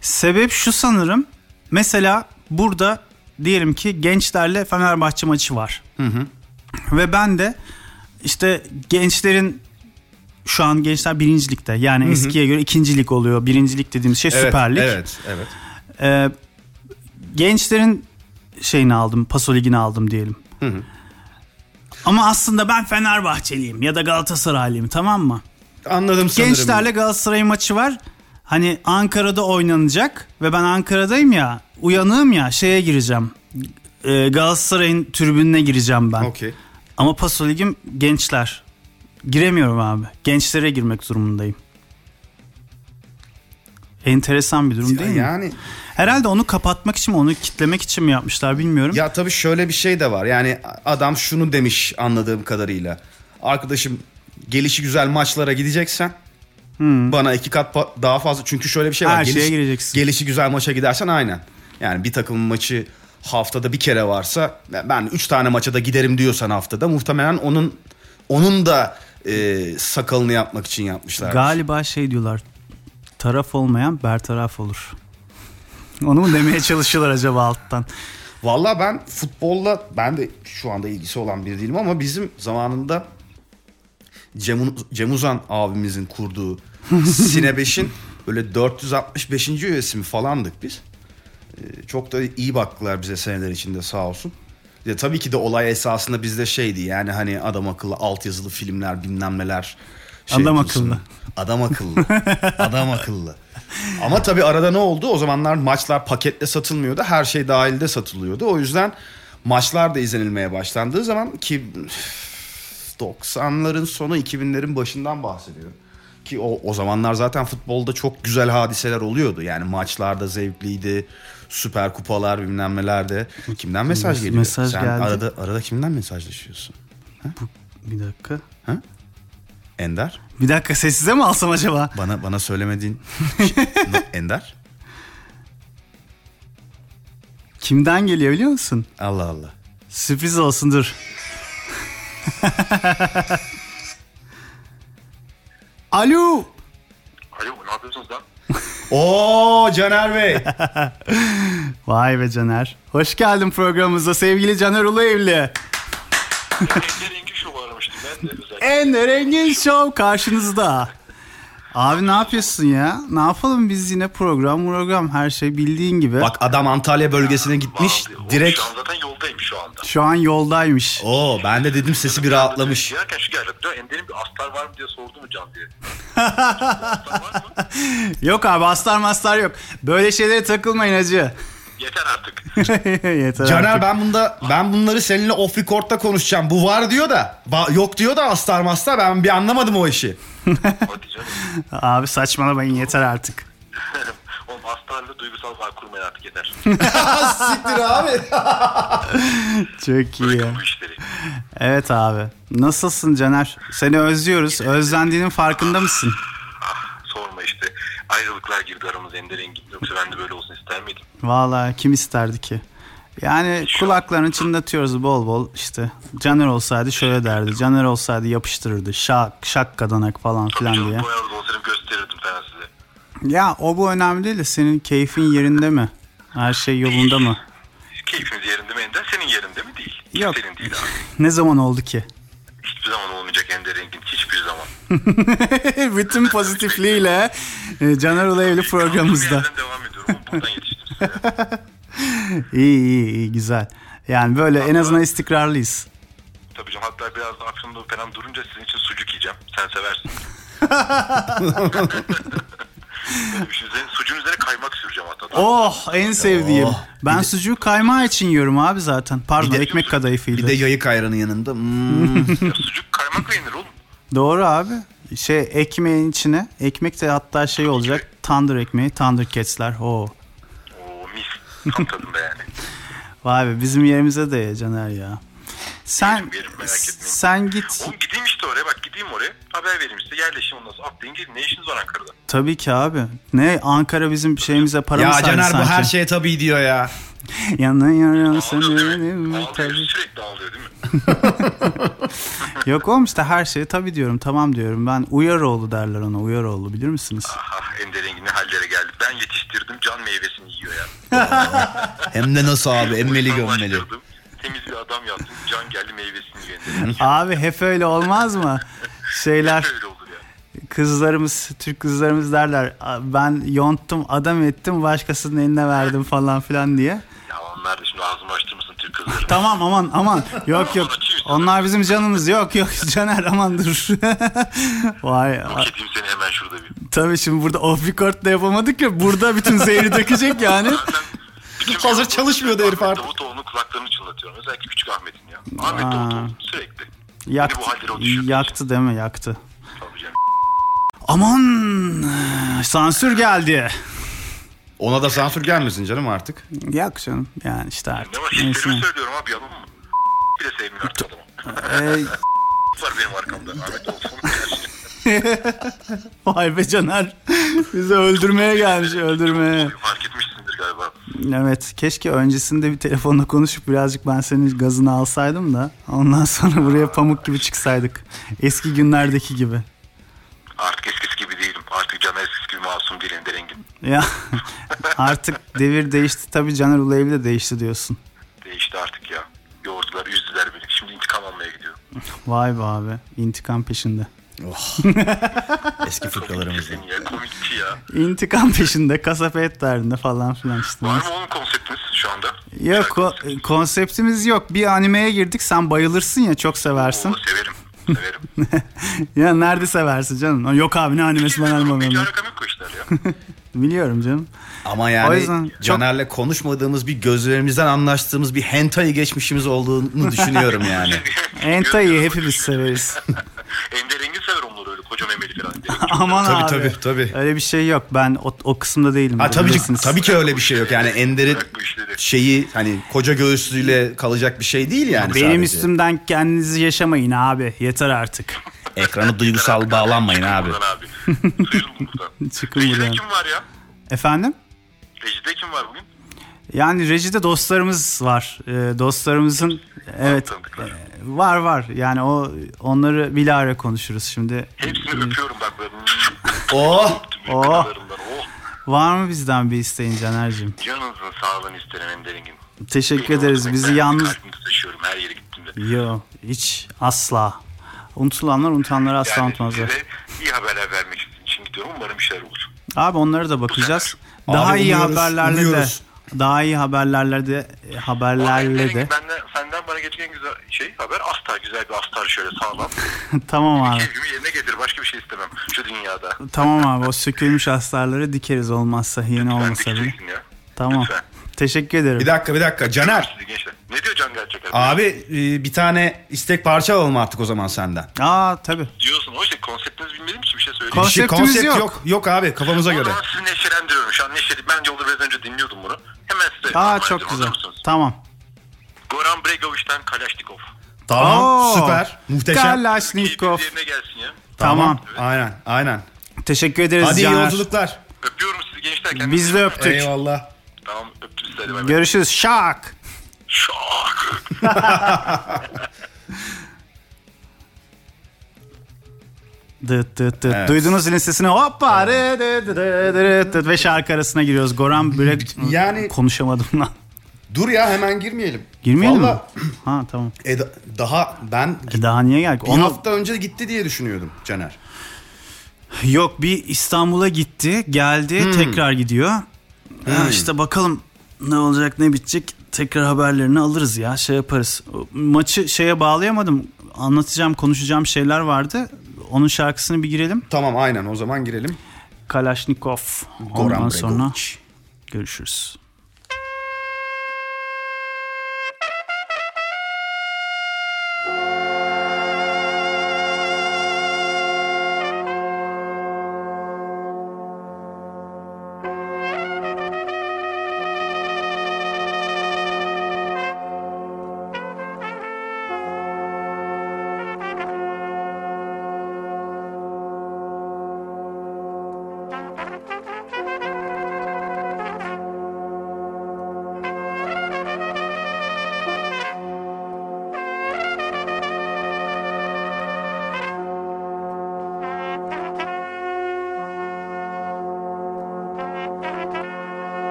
Sebep şu sanırım. Mesela burada diyelim ki gençlerle Fenerbahçe maçı var. Ve ben de işte gençlerin şu an gençler birincilikte. Yani eskiye göre ikincilik oluyor. Birincilik dediğimiz şey Evet, Süper Lig. Evet, evet. Ee, gençlerin şeyini aldım, Paso Ligi'ni aldım diyelim. Ama aslında ben Fenerbahçeliyim ya da Galatasaraylıyım tamam mı? Anladım sanırım. Gençlerle Galatasaray maçı var. Hani Ankara'da oynanacak ve ben Ankara'dayım ya uyanığım ya şeye gireceğim. Ee, Galatasaray'ın tribününe gireceğim ben. Okey. Ama Paso Ligim gençler. Giremiyorum abi. Gençlere girmek durumundayım. Enteresan bir durum değil mi? Yani Herhalde onu kapatmak için mi onu kitlemek için mi yapmışlar bilmiyorum. ya tabii şöyle bir şey de var. Yani adam şunu demiş anladığım kadarıyla. Arkadaşım gelişi güzel maçlara gideceksen bana iki kat daha fazla çünkü şöyle bir şey var. Hmm. Her şeye gireceksin. Gelişi güzel maça gidersen aynen. Yani bir takımın maçı haftada bir kere varsa ben üç tane maça da giderim diyorsan haftada muhtemelen onun onun da e, sakalını yapmak için yapmışlar. Galiba şey diyorlar. Taraf olmayan bertaraf olur. Onu mu demeye çalışıyorlar acaba alttan? Valla ben futbolla ben de şu anda ilgisi olan biri değilim ama bizim zamanında Cem, Cem Uzan abimizin kurduğu Sine 5'in böyle 465. üyesi mi falandık biz. Ee, çok da iyi baktılar bize seneler içinde sağ olsun. Ya tabii ki de olay esasında bizde şeydi yani hani adam akıllı altyazılı filmler bilmem neler. şey Adam akıllı. Adam akıllı. adam akıllı. Ama tabii arada ne oldu? O zamanlar maçlar paketle satılmıyordu. Her şey dahilde satılıyordu. O yüzden maçlar da izlenilmeye başlandığı zaman ki üf, 90'ların sonu 2000'lerin başından bahsediyorum. Ki o, o zamanlar zaten futbolda çok güzel hadiseler oluyordu. Yani maçlarda zevkliydi. Süper kupalar bilmem nelerde. Kimden mesaj geliyor? Mesaj Sen geldi. arada arada kimden mesajlaşıyorsun? Bir dakika. Ender? Bir dakika sessize mi alsam acaba? Bana bana söylemediğin Ender? Kimden geliyor biliyor musun? Allah Allah. Sürpriz olsun dur. Alo. Alo ne yapıyorsunuz lan? Oo Caner Bey. Vay be Caner. Hoş geldin programımıza sevgili Caner Uluevli. Engin Show'u aramıştım ben de özellikle. Ender Engin Show karşınızda. Abi ne yapıyorsun ya? Ne yapalım biz yine program program her şey bildiğin gibi. Bak adam Antalya bölgesine gitmiş. Oğlum, Direkt Şu an zaten yoldayım şu anda. Şu an yoldaymış. Oo ben de dedim sesi bir rahatlamış. Girerken şu geldi. "Ya Ender'in bir astar var mı diye sordu mu Can diye. astar var mı? Yok abi astar mastar yok. Böyle şeylere takılmayın hacı. Yeter artık. Yeter Caner artık. ben bunda ben bunları seninle off record'da konuşacağım. Bu var diyor da yok diyor da astar mastar ben bir anlamadım o işi. Hadi canım. Abi saçmalamayın yeter artık. Oğlum astarla duygusal bağ kurmayın artık yeter. Siktir abi. Çok iyi ya. Bırakın bu işleri. Evet abi. Nasılsın Caner? Seni özlüyoruz. Özlendiğinin farkında mısın? Ayrılıklar girdi aramıza Ender Engin. Yoksa ben de böyle olsun ister miydim? Vallahi kim isterdi ki? Yani kulaklarını çınlatıyoruz bol bol işte. Caner olsaydı şöyle derdi. Caner olsaydı yapıştırırdı. Şak, şak kadanak falan filan Canım diye. olsaydım gösterirdim ben size. Ya o bu önemli değil de senin keyfin yerinde mi? Her şey yolunda mı? Keyfiniz yerinde mi Ender? Senin yerinde mi? Değil. Yok. Senin değil abi. Ne zaman oldu ki? Hiçbir zaman olmayacak Ender Engin. Hiçbir zaman. Bütün pozitifliğiyle e, Caner Ulayevli Bir programımızda. devam ediyorum. Buradan yetiştim. İyi iyi iyi güzel. Yani böyle en azından istikrarlıyız. Tabii canım hatta biraz da akşamda falan durunca sizin için sucuk yiyeceğim. Sen seversin. Bir şey. Üzerine- Sucuğun üzerine kaymak süreceğim hatta. Oh en sevdiğim. Oh. Ben sucuğu kaymağı için yiyorum abi zaten. Pardon Bir de- ekmek kadayıfıyla. Bir de yayık ayranın yanında. Hmm. Ya sucuk kaymakla yenir oğlum. Doğru abi. Şey ekmeğin içine ekmek de hatta şey olacak. Tandır ekmeği, tandır ketsler. Oo. Oo mis. Tam tadında yani. Vay be bizim yerimize de Caner ya. Sen Yerim, yerim, merak etmeyin. sen git. Oğlum gideyim işte oraya bak gideyim oraya. Haber vereyim size yerleşeyim ondan sonra atlayın gelin. Ne işiniz var Ankara'da? Tabii ki abi. Ne Ankara bizim şeyimize para mı Ya saydı Caner bu her şeye tabii diyor ya. Yanıyor Ağlıyor seni değil mi? Ağlıyor tabii. sürekli ağlıyor değil mi? Yok oğlum işte her şeye tabii diyorum tamam diyorum. Ben Uyaroğlu derler ona Uyaroğlu bilir misiniz? Ah Ender Engin ne hallere geldi. Ben yetiştirdim can meyvesini yiyor ya. Hem de nasıl abi emmeli gömmeli. Temiz bir adam yaptım. Can geldi meyvesini yiyor. Abi hep öyle olmaz mı? Şeyler Öyle olur. Kızlarımız Türk kızlarımız derler ben yonttum adam ettim başkasının eline verdim falan filan diye. Ya onlar da şimdi ağzımı açtırmasın Türk kızları. Tamam aman aman yok yok onlar bizim canımız yok yok Caner aman dur. Vay Yok edeyim seni hemen şurada bir. tabii şimdi burada off record da yapamadık ya burada bütün zehri dökecek yani. Bütün Hazır bir- çalışmıyordu herif Ahmet artık. Davutoğlu'nun kulaklarını çınlatıyorum. Özellikle küçük Ahmet'in ya. Ahmet Aa. Davutoğlu sürekli. Yaktı, bu yaktı değil mi yaktı. Aman sansür geldi. Ona da sansür gelmesin canım artık. Yok canım yani işte artık. Ne var Neyse. hislerimi söylüyorum abi yalan mı? bile sevmiyor artık adamı. Ee, var benim arkamda. Ahmet olsun. vay be Caner. Bizi öldürmeye gelmiş öldürmeye. Fark etmişsindir galiba. Evet keşke öncesinde bir telefonla konuşup birazcık ben senin gazını alsaydım da ondan sonra buraya pamuk gibi çıksaydık. Eski günlerdeki gibi. Artık eskisi gibi değilim. Artık Caner eskisi gibi masum değil Ender Engin. Ya artık devir değişti tabii Caner Uluevi de değişti diyorsun. Değişti artık ya. Yoğurdular, üzdüler beni. Şimdi intikam almaya gidiyorum. Vay be abi intikam peşinde. Eski fıkralarımızdan. Komikti ya, komikti ya. İntikam peşinde kasap et derdinde falan filan işte. Var mı onun konseptiniz şu anda? Yok ko- konseptimiz yok. Bir animeye girdik sen bayılırsın ya çok seversin. Oo, severim. Severim. ya nerede seversin canım? Yok abi ne animesi ben alakam yok o işler ya. Biliyorum canım. Ama O yani yüzden çok- Caner'le konuşmadığımız bir gözlerimizden anlaştığımız bir hentai geçmişimiz olduğunu düşünüyorum yani. Gözlerime hepimiz severiz. Ender Engin sever onları öyle koca memeli falan. Aman Tabii, abi. tabii, tabii. Öyle bir şey yok. Ben o, o kısımda değilim. Ha tabii ki, tabii ki öyle bir şey yok. Yani Ender'in şeyi hani koca göğüslüyle kalacak bir şey değil yani Benim sadece. üstümden kendinizi yaşamayın abi. Yeter artık. Ekranı duygusal bağlanmayın Çıkın abi. buradan abi. Çıkın Rejide buradan. kim var ya? Efendim? Rejide kim var bugün? Yani rejide dostlarımız var. Ee, dostlarımızın evet Tanıdıklar. var var. Yani o onları bilahare konuşuruz şimdi. Hepsini öpüyorum bak böyle. Oh! Oh. Oh. Var mı bizden bir isteğin Caner'cim? Canınızın sağlığını isterim Ender Engin. Teşekkür Beni ederiz. Bizi Ben yalnız... Kalbimde taşıyorum her yere gittiğimde. Yo hiç asla. Unutulanlar unutanları asla Yani unutmazlar. size iyi haberler vermek için gidiyorum. Umarım işler olur. Abi onlara da bakacağız. Abi Daha iyi umuyoruz, haberlerle umuyoruz. de daha iyi haberlerle de haberlerle de Benden, senden bana gelecek en güzel şey haber astar. Güzel bir astar şöyle sağlam. tamam abi. Keyfimi yerine getir. Başka bir şey istemem şu dünyada. Tamam abi o sökülmüş astarları dikeriz olmazsa yeni Sen olmasa bile. Tamam. Lütfen. Teşekkür ederim. Bir dakika bir dakika Caner. Ne diyor Can Gerçek abi? Abi e, bir tane istek parça alalım artık o zaman senden. Aa tabii. Diyorsun o işte konseptinizi bilmediğim için bir şey söyleyeyim. Şey, Konseptimiz konsept yok. yok. yok. abi kafamıza o göre. zaman sizi neşelendiriyorum. Şu an neşeli. Ben yolda biraz önce dinliyordum bunu. Hemen size. Aa çok güzel. Tamam. Goran Bregovic'den Kalaşnikov. Tamam Oo, süper muhteşem. Kalashnikov. Keyfiniz yerine gelsin ya. Tamam. Aynen aynen. Teşekkür ederiz Hadi iyi Caner. yolculuklar. Öpüyorum sizi gençler. Kendinize Biz de iyi öptük. Eyvallah. Tamam öptüm sizi. Hadi bay bay. Görüşürüz. Şak. Şok. Dıt dıt dıt. Evet. Duydunuz zilin sesini hoppa dı dı dı dı dı dı ve şarkı arasına giriyoruz. Goran Bürek Yani- konuşamadım lan. Dur ya hemen girmeyelim. Girmeyelim mi? Vallahi, Ha tamam. e, da- daha ben E daha niye geldik? bir Onu- hafta önce gitti diye düşünüyordum Caner. Yok bir İstanbul'a gitti, geldi, tekrar gidiyor. Ya işte bakalım ne olacak, ne bitecek. Tekrar haberlerini alırız ya, şey yaparız. Maçı şeye bağlayamadım. Anlatacağım, konuşacağım şeyler vardı. Onun şarkısını bir girelim. Tamam aynen o zaman girelim. Kalaşnikov. Ondan Goran sonra Bregovic. görüşürüz.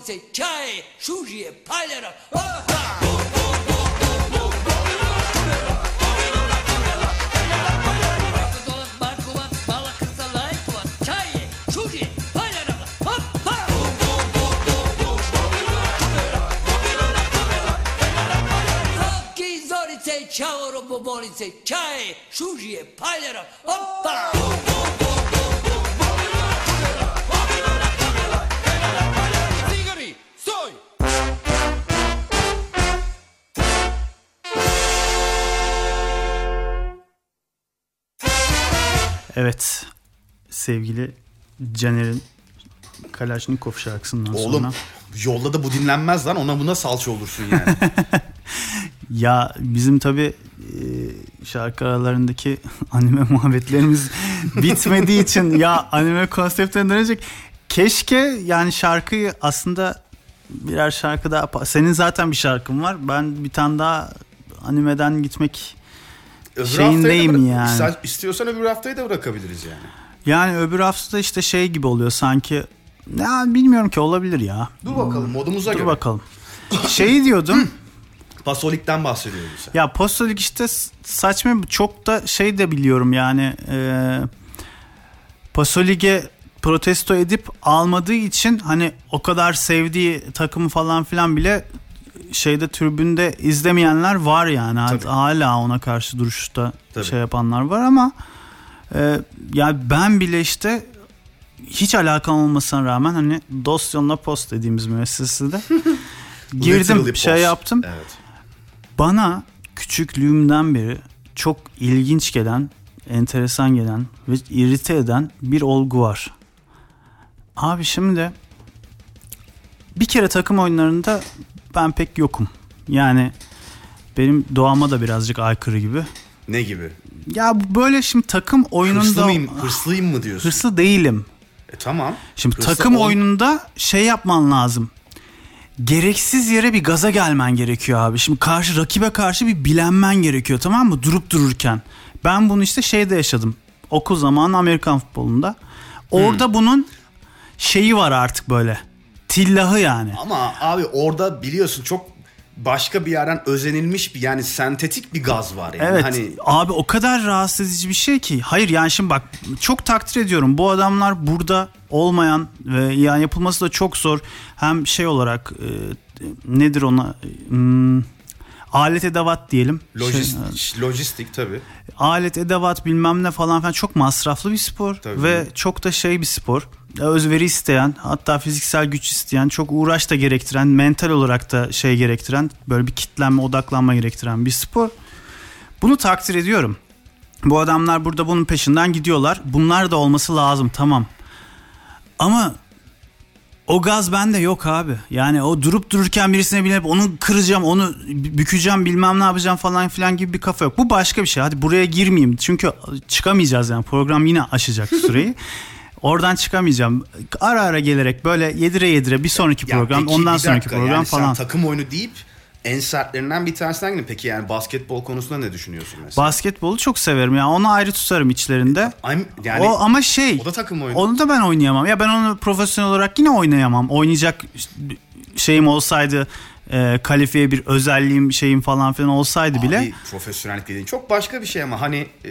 palice, čaje, šužije, paljara. Opa! čavoro bobolice, čaje, šu sevgili Caner'in Kalashnikov şarkısından Oğlum sonra. yolda da bu dinlenmez lan ona buna salça olursun yani. Ya bizim tabi şarkı aralarındaki anime muhabbetlerimiz bitmediği için ya anime konseptine dönecek. Keşke yani şarkıyı aslında birer şarkı daha senin zaten bir şarkın var. Ben bir tane daha animeden gitmek Öbür Şeyindeyim yani. Sen istiyorsan öbür haftayı da bırakabiliriz yani. Yani öbür hafta işte şey gibi oluyor sanki ya bilmiyorum ki olabilir ya. Dur bakalım modumuza Dur göre. bakalım. Şeyi diyordum. Pasolik'ten bahsediyoruz sen. Ya postalık işte saçma çok da şey de biliyorum yani e, Pasolik'e protesto edip almadığı için hani o kadar sevdiği takımı falan filan bile şeyde tribünde izlemeyenler var yani Tabii. hala ona karşı duruşta Tabii. şey yapanlar var ama e, ya ben bile işte hiç alakam olmasına rağmen hani Dosyon'la Post dediğimiz müessesede girdim Literally şey post. yaptım Evet. bana küçüklüğümden beri çok ilginç gelen, enteresan gelen ve irite eden bir olgu var. Abi şimdi bir kere takım oyunlarında ben pek yokum. Yani benim doğama da birazcık aykırı gibi. Ne gibi? Ya böyle şimdi takım oyununda Hırslı mıyım, hırslıyım mı diyorsun? hırslı değilim. E, tamam. Şimdi Hırslı takım ol- oyununda şey yapman lazım. Gereksiz yere bir gaza gelmen gerekiyor abi. Şimdi karşı rakibe karşı bir bilenmen gerekiyor tamam mı? Durup dururken. Ben bunu işte şeyde yaşadım. Okul zamanı Amerikan futbolunda. Orada Hmm. bunun şeyi var artık böyle. Tillahı yani. Ama abi orada biliyorsun çok başka bir yerden özenilmiş bir yani sentetik bir gaz var yani. Evet Hani abi o kadar rahatsız edici bir şey ki. Hayır yani şimdi bak çok takdir ediyorum. Bu adamlar burada olmayan ve yani yapılması da çok zor. Hem şey olarak e, nedir ona Hmm, alet edevat diyelim. Şey, lojistik, lojistik tabii. alet edevat bilmem ne falan filan çok masraflı bir spor Tabii. ve çok da şey bir spor. Özveri isteyen hatta fiziksel güç isteyen çok uğraş da gerektiren mental olarak da şey gerektiren böyle bir kitlenme odaklanma gerektiren bir spor. Bunu takdir ediyorum. Bu adamlar burada bunun peşinden gidiyorlar. Bunlar da olması lazım tamam. Ama o gaz bende yok abi. Yani o durup dururken birisine binip onu kıracağım, onu bükeceğim, bilmem ne yapacağım falan filan gibi bir kafa yok. Bu başka bir şey. Hadi buraya girmeyeyim. Çünkü çıkamayacağız yani. Program yine aşacak süreyi. Oradan çıkamayacağım. Ara ara gelerek böyle yedire yedire bir sonraki Ya program, peki ondan bir sonraki dakika, program yani falan. Sen takım oyunu deyip en sertlerinden bir tanesinden gidin. Peki yani basketbol konusunda ne düşünüyorsun mesela? Basketbolu çok severim ya. Onu ayrı tutarım içlerinde. I'm- yani o ama şey. o da takım oyunu. Onu da ben oynayamam. Ya ben onu profesyonel olarak yine oynayamam. Oynayacak şeyim olsaydı e, kalifiye bir özelliğim şeyim falan filan olsaydı bile. Abi, profesyonellik dediğin çok başka bir şey ama hani e,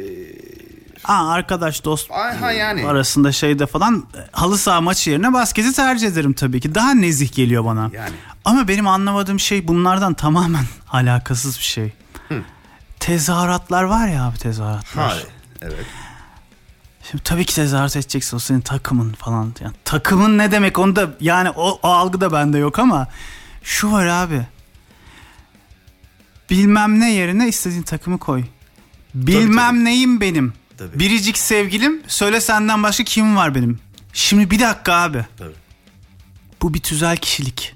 Aa, arkadaş dost Aha yani. arasında şeyde falan halı saha maçı yerine basketi tercih ederim tabii ki. Daha nezih geliyor bana. Yani. Ama benim anlamadığım şey bunlardan tamamen alakasız bir şey. Tezahüratlar var ya abi tezahüratlar. Hayır. Evet. Şimdi tabii ki tezahürat edeceksin o senin takımın falan. Yani takımın ne demek onu da yani o, o algı da bende yok ama şu var abi. Bilmem ne yerine istediğin takımı koy. Bilmem tabii. neyim benim. Tabii. Biricik sevgilim söyle senden başka kim var benim. Şimdi bir dakika abi. Tabii. Bu bir tüzel kişilik.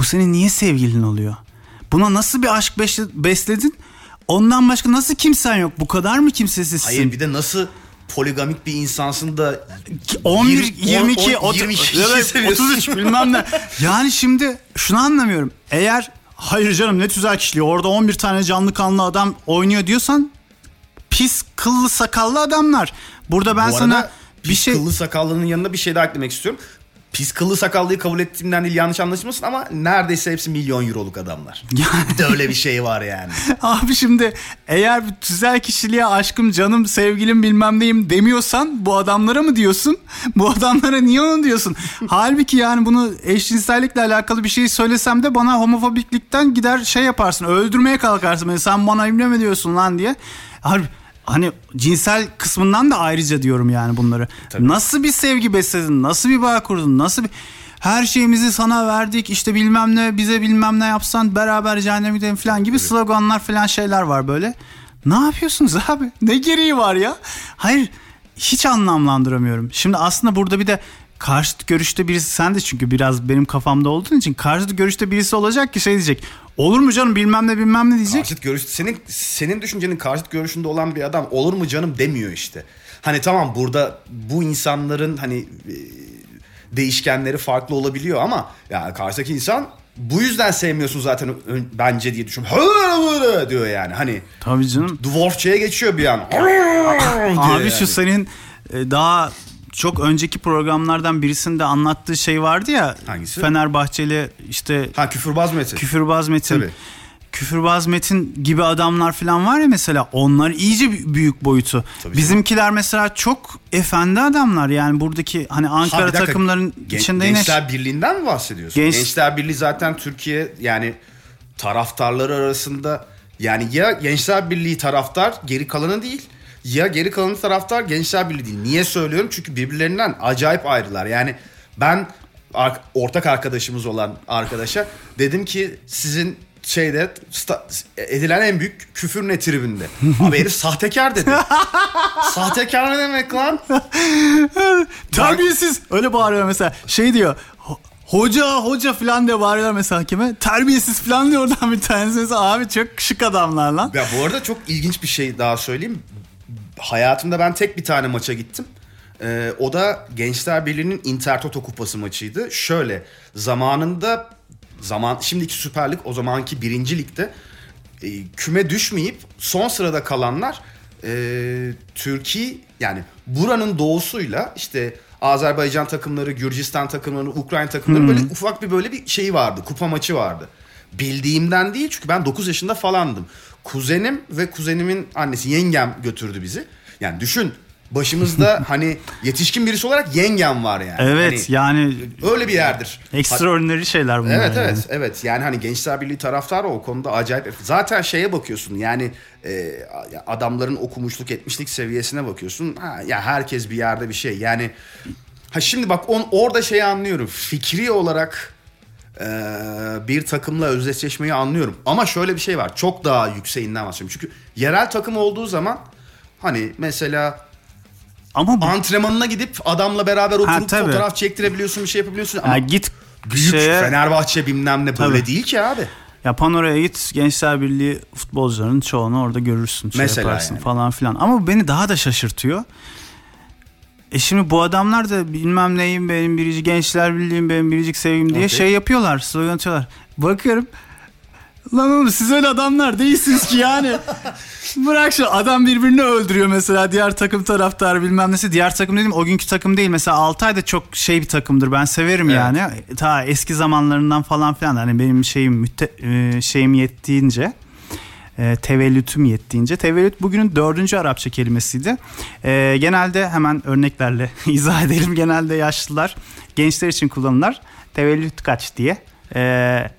Bu senin niye sevgilin oluyor? Buna nasıl bir aşk besle- besledin? Ondan başka nasıl kimsen yok? Bu kadar mı kimsesizsin? Hayır bir de nasıl poligamik bir insansın da 11, Yirmi- 22, on- on- 30, 22 evet, seviyorsun. 33 bilmem ne. Yani şimdi şunu anlamıyorum. Eğer hayır canım ne tüzel kişiliği orada 11 tane canlı kanlı adam oynuyor diyorsan pis kıllı sakallı adamlar. Burada ben Bu sana bir şey kıllı sakallının yanında bir şey daha eklemek istiyorum. Pis kıllı sakallıyı kabul ettiğimden değil yanlış anlaşılmasın ama neredeyse hepsi milyon euroluk adamlar. Yani- Bir de öyle bir şey var yani. Abi şimdi eğer tüzel kişiliğe aşkım canım sevgilim bilmem neyim demiyorsan bu adamlara mı diyorsun? Bu adamlara niye onu diyorsun? Halbuki yani bunu eşcinsellikle alakalı bir şey söylesem de bana homofobiklikten gider şey yaparsın öldürmeye kalkarsın. beni. sen bana imle mi diyorsun lan diye. Harbi hani cinsel kısmından da ayrıca diyorum yani bunları. Nasıl bir sevgi besledin? Nasıl bir bağ kurdun? Nasıl bir her şeyimizi sana verdik işte bilmem ne bize bilmem ne yapsan beraber cehenneme gidelim falan gibi sloganlar falan şeyler var böyle. Ne yapıyorsunuz abi? Ne gereği var ya? Hayır hiç anlamlandıramıyorum. Şimdi aslında burada bir de karşıt görüşte birisi sen de çünkü biraz benim kafamda olduğun için karşıt görüşte birisi olacak ki şey diyecek. Olur mu canım bilmem ne bilmem ne diyecek. Karşıt görüş senin senin düşüncenin karşıt görüşünde olan bir adam olur mu canım demiyor işte. Hani tamam burada bu insanların hani e, değişkenleri farklı olabiliyor ama ya karşıdaki insan bu yüzden sevmiyorsun zaten bence diye düşün. diyor yani hani Tabii canım. dwarfçaya geçiyor bir an. Abi şu senin e, daha çok önceki programlardan birisinde anlattığı şey vardı ya. Hangisi? Fenerbahçeli işte Ha küfürbaz Metin. küfürbaz Metin. Tabii. Küfürbaz Metin gibi adamlar falan var ya mesela onlar iyice bü- büyük boyutu. Tabii Bizimkiler mesela çok efendi adamlar yani buradaki hani Ha, Ankara dakika. takımların Gen- içinde yine Gençler Birliği'nden mi bahsediyorsun? Genç- Gençler Birliği zaten Türkiye yani taraftarları arasında yani ya Gençler Birliği taraftar geri kalanı değil ya geri kalanı taraftar Gençler Birliği değil. Niye söylüyorum? Çünkü birbirlerinden acayip ayrılar. Yani ben ortak arkadaşımız olan arkadaşa dedim ki sizin şeyde edilen en büyük küfür ne tribünde? Abi herif sahtekar dedi. sahtekar ne demek lan? terbiyesiz öyle bağırıyor mesela şey diyor "Ho- Hoca hoca falan diye bağırıyorlar mesela hakeme. Terbiyesiz falan diyor oradan bir tanesi. Mesela abi çok şık adamlar lan. Ya bu arada çok ilginç bir şey daha söyleyeyim. Hayatımda ben tek bir tane maça gittim. Ee, o da Gençler Birliği'nin Intertoto Kupası maçıydı. Şöyle zamanında zaman şimdiki Süper Lig o zamanki birinci ligde e, küme düşmeyip son sırada kalanlar e, Türkiye yani buranın doğusuyla işte Azerbaycan takımları, Gürcistan takımları, Ukrayna takımları böyle ufak bir böyle bir şey vardı. Kupa maçı vardı. Bildiğimden değil çünkü ben 9 yaşında falandım. Kuzenim ve kuzenimin annesi yengem götürdü bizi. Yani düşün başımızda hani yetişkin birisi olarak yengem var yani. Evet Hani yani öyle bir yerdir. extraordinary şeyler bunlar. Evet yani. evet evet yani hani Gençler Birliği taraftarı o konuda acayip. Zaten şeye bakıyorsun yani e, adamların okumuşluk etmişlik seviyesine bakıyorsun. Ha, ya herkes bir yerde bir şey yani. Ha şimdi bak on, orada şeyi anlıyorum. Fikri olarak bir takımla özdeşleşmeyi anlıyorum. Ama şöyle bir şey var. Çok daha yükseğinden bahsediyorum. Çünkü yerel takım olduğu zaman hani mesela Ama bu, antrenmanına gidip adamla beraber oturup tabii. fotoğraf çektirebiliyorsun bir şey yapabiliyorsun. Ama ya git Büyük şeye, Fenerbahçe bilmem ne böyle Tabii. değil ki abi. Ya Panora'ya git Gençler Birliği futbolcularının çoğunu orada görürsün. Şey Mesela yaparsın yani. falan filan. Ama bu beni daha da şaşırtıyor. E şimdi bu adamlar da bilmem neyim benim biricik Gençler Birliği'm benim biricik sevgim diye Okey. şey yapıyorlar. Slogan atıyorlar. Bakıyorum. Lan oğlum siz öyle adamlar değilsiniz ki yani. Bırak şu adam birbirini öldürüyor mesela diğer takım taraftarı bilmem nesi. Diğer takım dedim o günkü takım değil. Mesela Altay da çok şey bir takımdır ben severim Evet. yani. Ta eski zamanlarından falan filan hani benim şeyim mütte, e, şeyim yettiğince e, tevellütüm yettiğince. Tevellüt bugünün dördüncü Arapça kelimesiydi. E, genelde hemen örneklerle izah edelim. Genelde yaşlılar gençler için kullanırlar. Tevellüt kaç diye. E,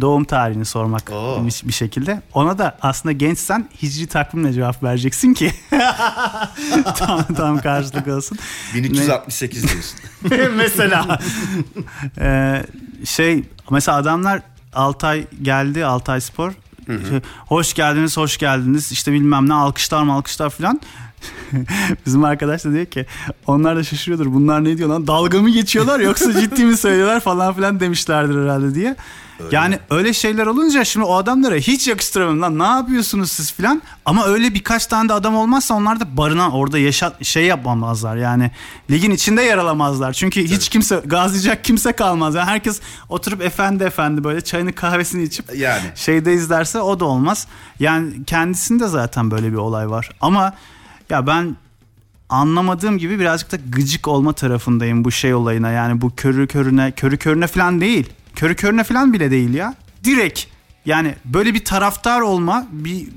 doğum tarihini sormak Oo. bir, şekilde. Ona da aslında gençsen hicri takvimle cevap vereceksin ki tam, tam karşılık olsun. 1368 diyorsun. mesela Ee, şey mesela adamlar Altay geldi Altay Spor Şey, hoş geldiniz hoş geldiniz. İşte bilmem ne alkışlar mı alkışlar filan Bizim arkadaş da diyor ki onlar da şaşırıyordur. Bunlar ne diyor lan? Dalga mı geçiyorlar yoksa ciddi mi söylüyorlar? falan filan demişlerdir herhalde diye. Yani öyle şeyler olunca şimdi o adamlara hiç yakıştıramıyorum. Lan ne yapıyorsunuz siz? filan. Ama öyle birkaç tane de adam olmazsa onlar da barınan orada yaşa şey yapamazlar yani ligin içinde yer alamazlar. Çünkü hiç kimse gazlayacak kimse kalmaz. Yani herkes oturup efendi efendi böyle çayını kahvesini içip Yani. şeyde izlerse o da olmaz. Yani kendisinde zaten böyle bir olay var. Ama ya ben anlamadığım gibi birazcık da gıcık olma tarafındayım bu şey olayına. Yani bu körü körüne, körü körüne falan değil. Körü körüne falan bile değil ya. Direkt yani böyle bir taraftar olma, bir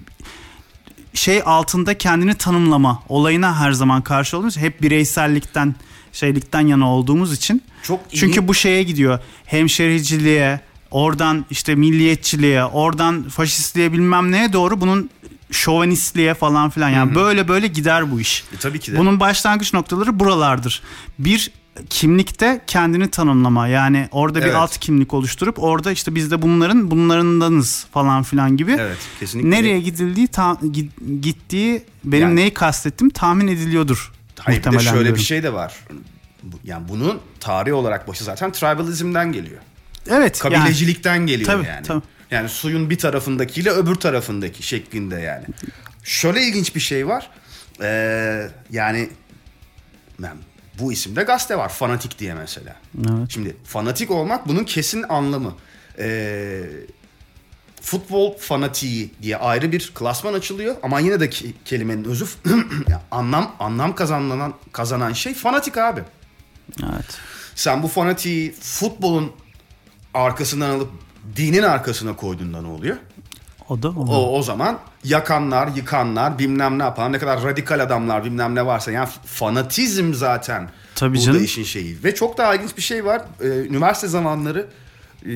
şey altında kendini tanımlama olayına her zaman karşı olduğumuz hep bireysellikten şeylikten yana olduğumuz için. Çok iyi. Çünkü bu şeye gidiyor. Hemşericiliğe, oradan işte milliyetçiliğe, oradan faşistliğe bilmem neye doğru bunun şovenistliğe falan filan. Yani böyle böyle gider bu iş. E, tabii ki de. Bunun başlangıç noktaları buralardır. Bir kimlikte kendini tanımlama yani orada bir Evet. alt kimlik oluşturup orada işte biz de bunların bunlarındanız falan filan gibi. Evet, kesinlikle. Nereye gidildiği ta- gi- gittiği benim Yani- neyi kastettim tahmin ediliyordur. Hayır bir de muhtemelen şöyle diyorum. bir şey de var. Yani bunun tarih olarak başı zaten tribalizmden geliyor. Evet. yani- Kabilecilikten geliyor Tabii, yani. tabii. Yani suyun bir tarafındakiyle öbür tarafındaki şeklinde yani. Şöyle ilginç bir şey var. Ee, yani ben, bu isimde gazete var. Fanatik diye mesela. Evet. Şimdi fanatik olmak bunun kesin anlamı. Ee, futbol fanatiği diye ayrı bir klasman açılıyor ama yine de kelimenin özü anlam anlam kazanan kazanan şey fanatik abi. Evet. Sen bu fanatiği futbolun arkasından alıp dinin arkasına koyduğunda ne oluyor? O da o. O, o zaman yakanlar, yıkanlar, bilmem ne yapan, ne kadar radikal adamlar bilmem ne varsa yani fanatizm zaten Tabii burada canım. işin şeyi. Ve çok daha ilginç bir şey var. Ee, üniversite zamanları e,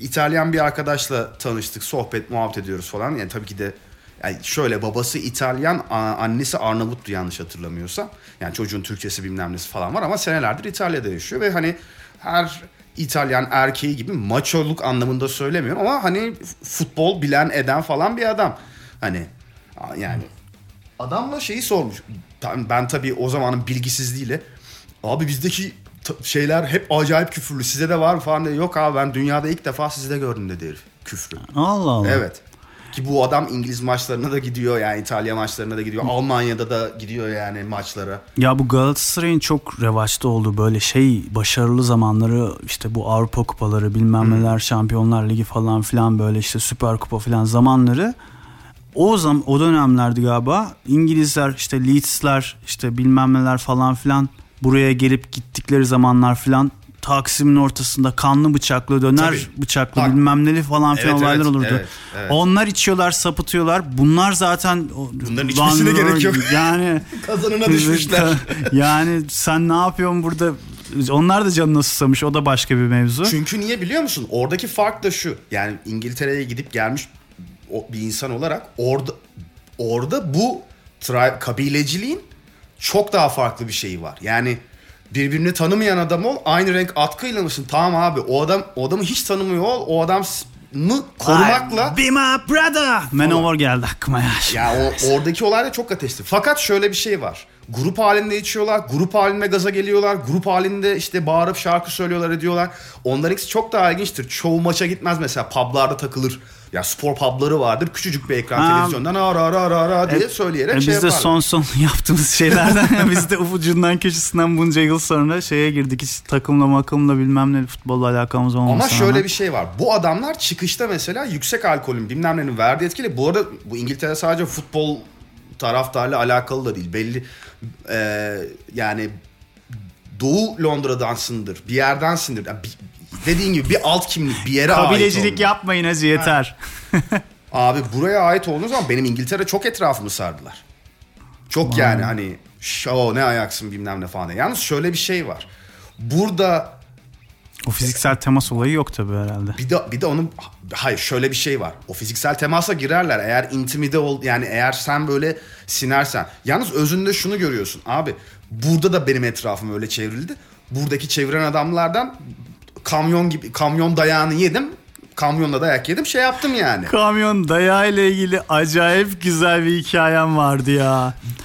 İtalyan bir arkadaşla tanıştık, sohbet, muhabbet ediyoruz falan. Yani tabii ki de yani şöyle babası İtalyan, annesi Arnavuttu yanlış hatırlamıyorsam. Yani çocuğun Türkçesi bilmem nesi falan var ama senelerdir İtalya'da yaşıyor ve hani her İtalyan erkeği gibi maçoluk anlamında söylemiyorum ama hani futbol bilen eden falan bir adam. Hani yani adamla şeyi sormuş. Ben, ben tabii o zamanın bilgisizliğiyle abi bizdeki şeyler hep acayip küfürlü. Size de var mı falan diye. Yok abi ben dünyada ilk defa sizde gördüm dedi herif. Küfrü. Allah Allah. Evet. Ki bu adam İngiliz maçlarına da gidiyor yani İtalya maçlarına da gidiyor. Almanya'da da gidiyor yani maçlara. Ya bu Galatasaray'ın çok revaçta olduğu böyle şey başarılı zamanları işte bu Avrupa kupaları bilmem neler Şampiyonlar Ligi falan filan böyle işte Süper Kupa falan zamanları o zaman o dönemlerdi galiba İngilizler işte Leeds'ler işte bilmem neler falan filan buraya gelip gittikleri zamanlar filan Taksim'in ortasında kanlı bıçaklı döner Tabii. bıçaklı Bak. bilmem neli falan filan Evet, olaylar evet, olurdu. evet, evet. Onlar içiyorlar sapıtıyorlar. Bunlar zaten Bunların içmesine gerek yok. Yani Kazanına düşmüşler. yani sen ne yapıyorsun burada? Onlar da canına susamış. O da başka bir mevzu. Çünkü niye biliyor musun? Oradaki fark da şu. Yani İngiltere'ye gidip gelmiş bir insan olarak orada orada bu tri- kabileciliğin çok daha farklı bir şeyi var. Yani birbirini tanımayan adam ol aynı renk atkıyla mısın? Tamam abi o adam o adamı hiç tanımıyor ol o adamı korumakla Be my brother. Manowar geldi aklıma ya. ya o oradaki olay da çok ateşli. Fakat şöyle bir şey var. Grup halinde içiyorlar, grup halinde gaza geliyorlar, grup halinde işte bağırıp şarkı söylüyorlar ediyorlar. Onlarınkisi çok daha ilginçtir. Çoğu maça gitmez mesela publarda takılır. Ya spor pubları vardır. Küçücük bir ekran Ha. televizyondan ara ara ara ara diye söyleyerek E, şey biz de yaparlar. son son yaptığımız şeylerden biz de ucundan köşesinden bunca yıl sonra şeye girdik hiç takımla makımla bilmem ne futbolla alakamız olmasın Ama şöyle bir şey var. Bu adamlar çıkışta mesela yüksek alkolün bilmem nenin verdiği etkili. Bu arada bu İngiltere sadece futbol taraftarla alakalı da değil. Belli e, yani Doğu Londra'dansındır. Bir yerdensindir. Yani bir- dediğin gibi bir alt kimlik bir yere ait Kabilecilik olma. yapmayın hacı yeter. Abi buraya ait olduğunuz zaman benim İngiltere çok etrafımı sardılar. Çok yani hani şo ne ayaksın bilmem ne falan. Yalnız şöyle bir şey var. Burada O fiziksel temas olayı yok tabii herhalde. Bir de bir de onun hayır şöyle bir şey var. O fiziksel temasa girerler. Eğer intimide ol yani eğer sen böyle sinersen. Yalnız özünde şunu görüyorsun. Abi burada da benim etrafım öyle çevrildi. Buradaki çeviren adamlardan kamyon gibi kamyon dayağını yedim. Kamyonla dayak yedim. Şey yaptım yani. Kamyon dayağı ile ilgili acayip güzel bir hikayem vardı ya.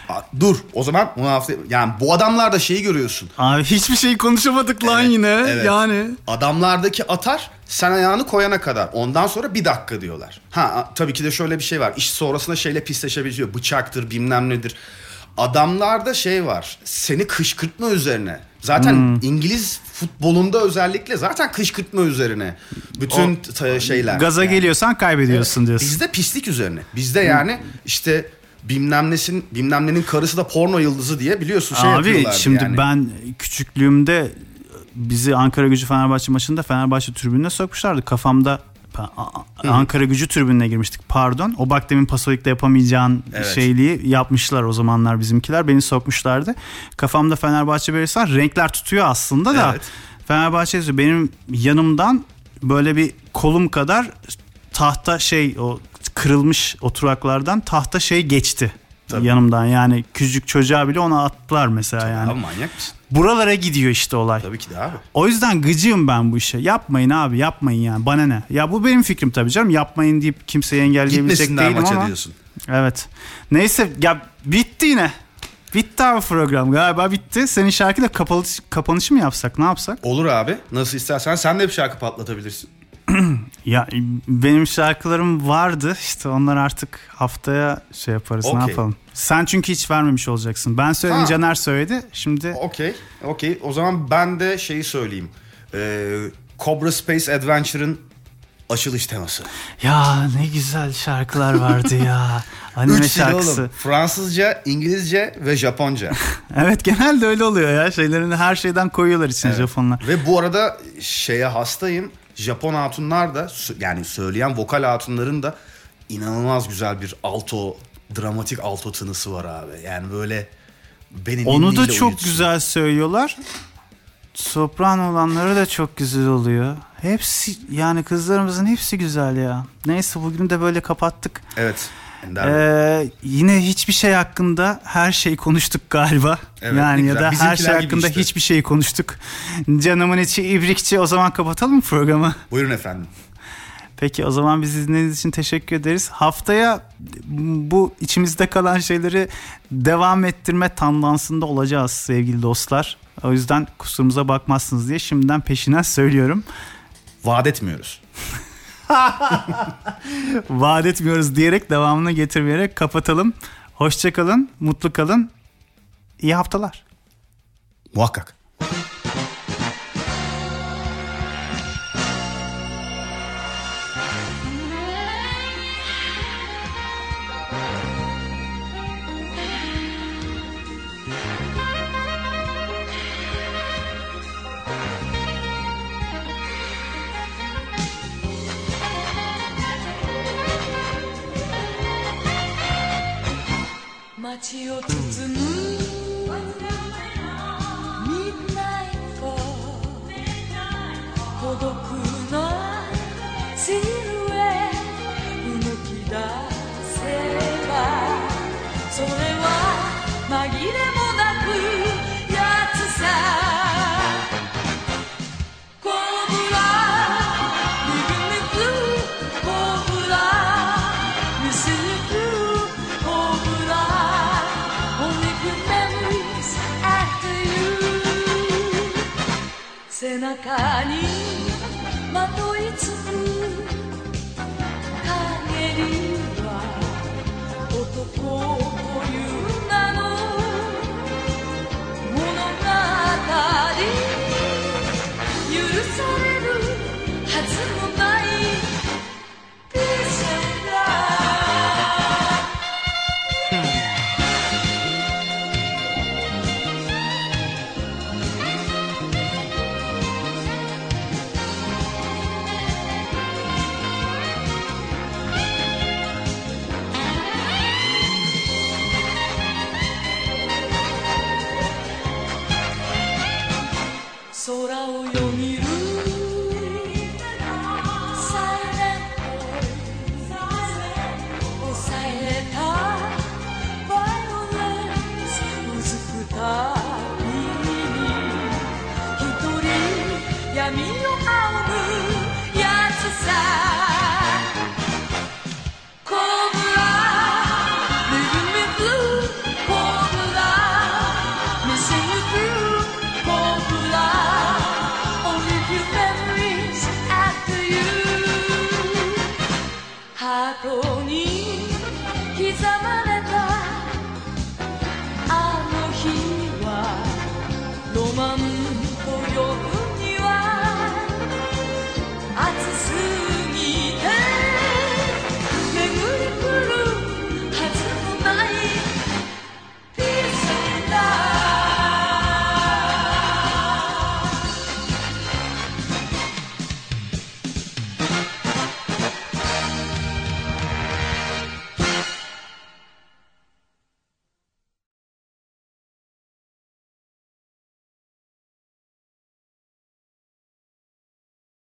Aa, Dur o zaman onu hafta yani bu adamlarda şeyi görüyorsun. Abi hiçbir şey konuşamadık lan Evet, yine. evet. Yani Adamlardaki atar sen ayağını koyana kadar. Ondan sonra bir dakika diyorlar. Ha tabii ki de şöyle bir şey var. İş sonrasında şeyle pisleşebiliyor. Bıçaktır bilmem nedir. Adamlarda şey var. Seni kışkırtma üzerine. Zaten Hmm. İngiliz futbolunda özellikle zaten kışkırtma üzerine. Bütün t- şeyler. gaza Yani. geliyorsan kaybediyorsun diyorsun. Bizde pislik üzerine. Bizde yani işte bilmem nesin bilmem nenin karısı da porno yıldızı diye biliyorsun şey Abi şimdi yani. ben küçüklüğümde bizi Ankara Gücü Fenerbahçe maçında Fenerbahçe tribününe sokmuşlardı. Kafamda Ankara Gücü tribününe girmiştik pardon. O bak demin Pasolik'te yapamayacağın Evet. şeyliği yapmışlar o zamanlar bizimkiler. Beni sokmuşlardı. Kafamda Fenerbahçe var. Renkler tutuyor aslında da. Evet. Fenerbahçe. Benim yanımdan böyle bir kolum kadar tahta şey o kırılmış oturaklardan tahta şey geçti. Tabii. Yanımdan yani küçük çocuğa bile ona attılar mesela yani. Abi manyak mısın? Buralara gidiyor işte olay. Tabii ki de abi. O yüzden gıcığım ben bu işe. Yapmayın abi yapmayın yani bana ne. Ya bu benim fikrim tabii canım. Yapmayın deyip kimseyi engelleyebilecek Gitmesinler değilim maça ama. diyorsun. Evet. Neyse ya bitti yine. Bitti abi program galiba bitti. Senin şarkıyla kapalı, kapanışı mı yapsak ne yapsak? Olur abi. Nasıl istersen sen de bir şarkı patlatabilirsin. Ya benim şarkılarım vardı işte onlar artık haftaya şey yaparız ne Okey. yapalım. Sen çünkü hiç vermemiş olacaksın. Ben söyledim Ha. Caner söyledi. Şimdi Okey. Okey. O zaman ben de şeyi söyleyeyim. Ee, Cobra Space Adventure'ın açılış teması. ya ne güzel şarkılar vardı ya. Anime Üç şarkısı. oğlum. Fransızca, İngilizce ve Japonca. Evet genelde öyle oluyor ya. Şeylerini her şeyden koyuyorlar içine Japonlar. ve bu arada şeye hastayım. Japon hatunlar da yani söyleyen vokal hatunların da inanılmaz güzel bir alto, dramatik alto tınısı var abi. Yani böyle beni Onu da çok uyutsun. güzel söylüyorlar. Sopran olanları da çok güzel oluyor. Hepsi yani kızlarımızın hepsi güzel ya. Neyse bugün de böyle kapattık. Evet. Ee, yine hiçbir şey hakkında her şeyi konuştuk galiba. Evet, yani ya da her şey hakkında işte. hiçbir şey konuştuk. Canımın içi ibrikçi o zaman kapatalım mı programı? Buyurun efendim. Peki o zaman biz izlediğiniz için teşekkür ederiz. Haftaya bu içimizde kalan şeyleri devam ettirme tandansında olacağız sevgili dostlar. O yüzden kusurumuza bakmazsınız diye şimdiden peşinden söylüyorum. Vaat etmiyoruz. Vaat etmiyoruz diyerek devamını getirmeyerek kapatalım. Hoşçakalın, mutlu kalın. İyi haftalar. Muhakkak. till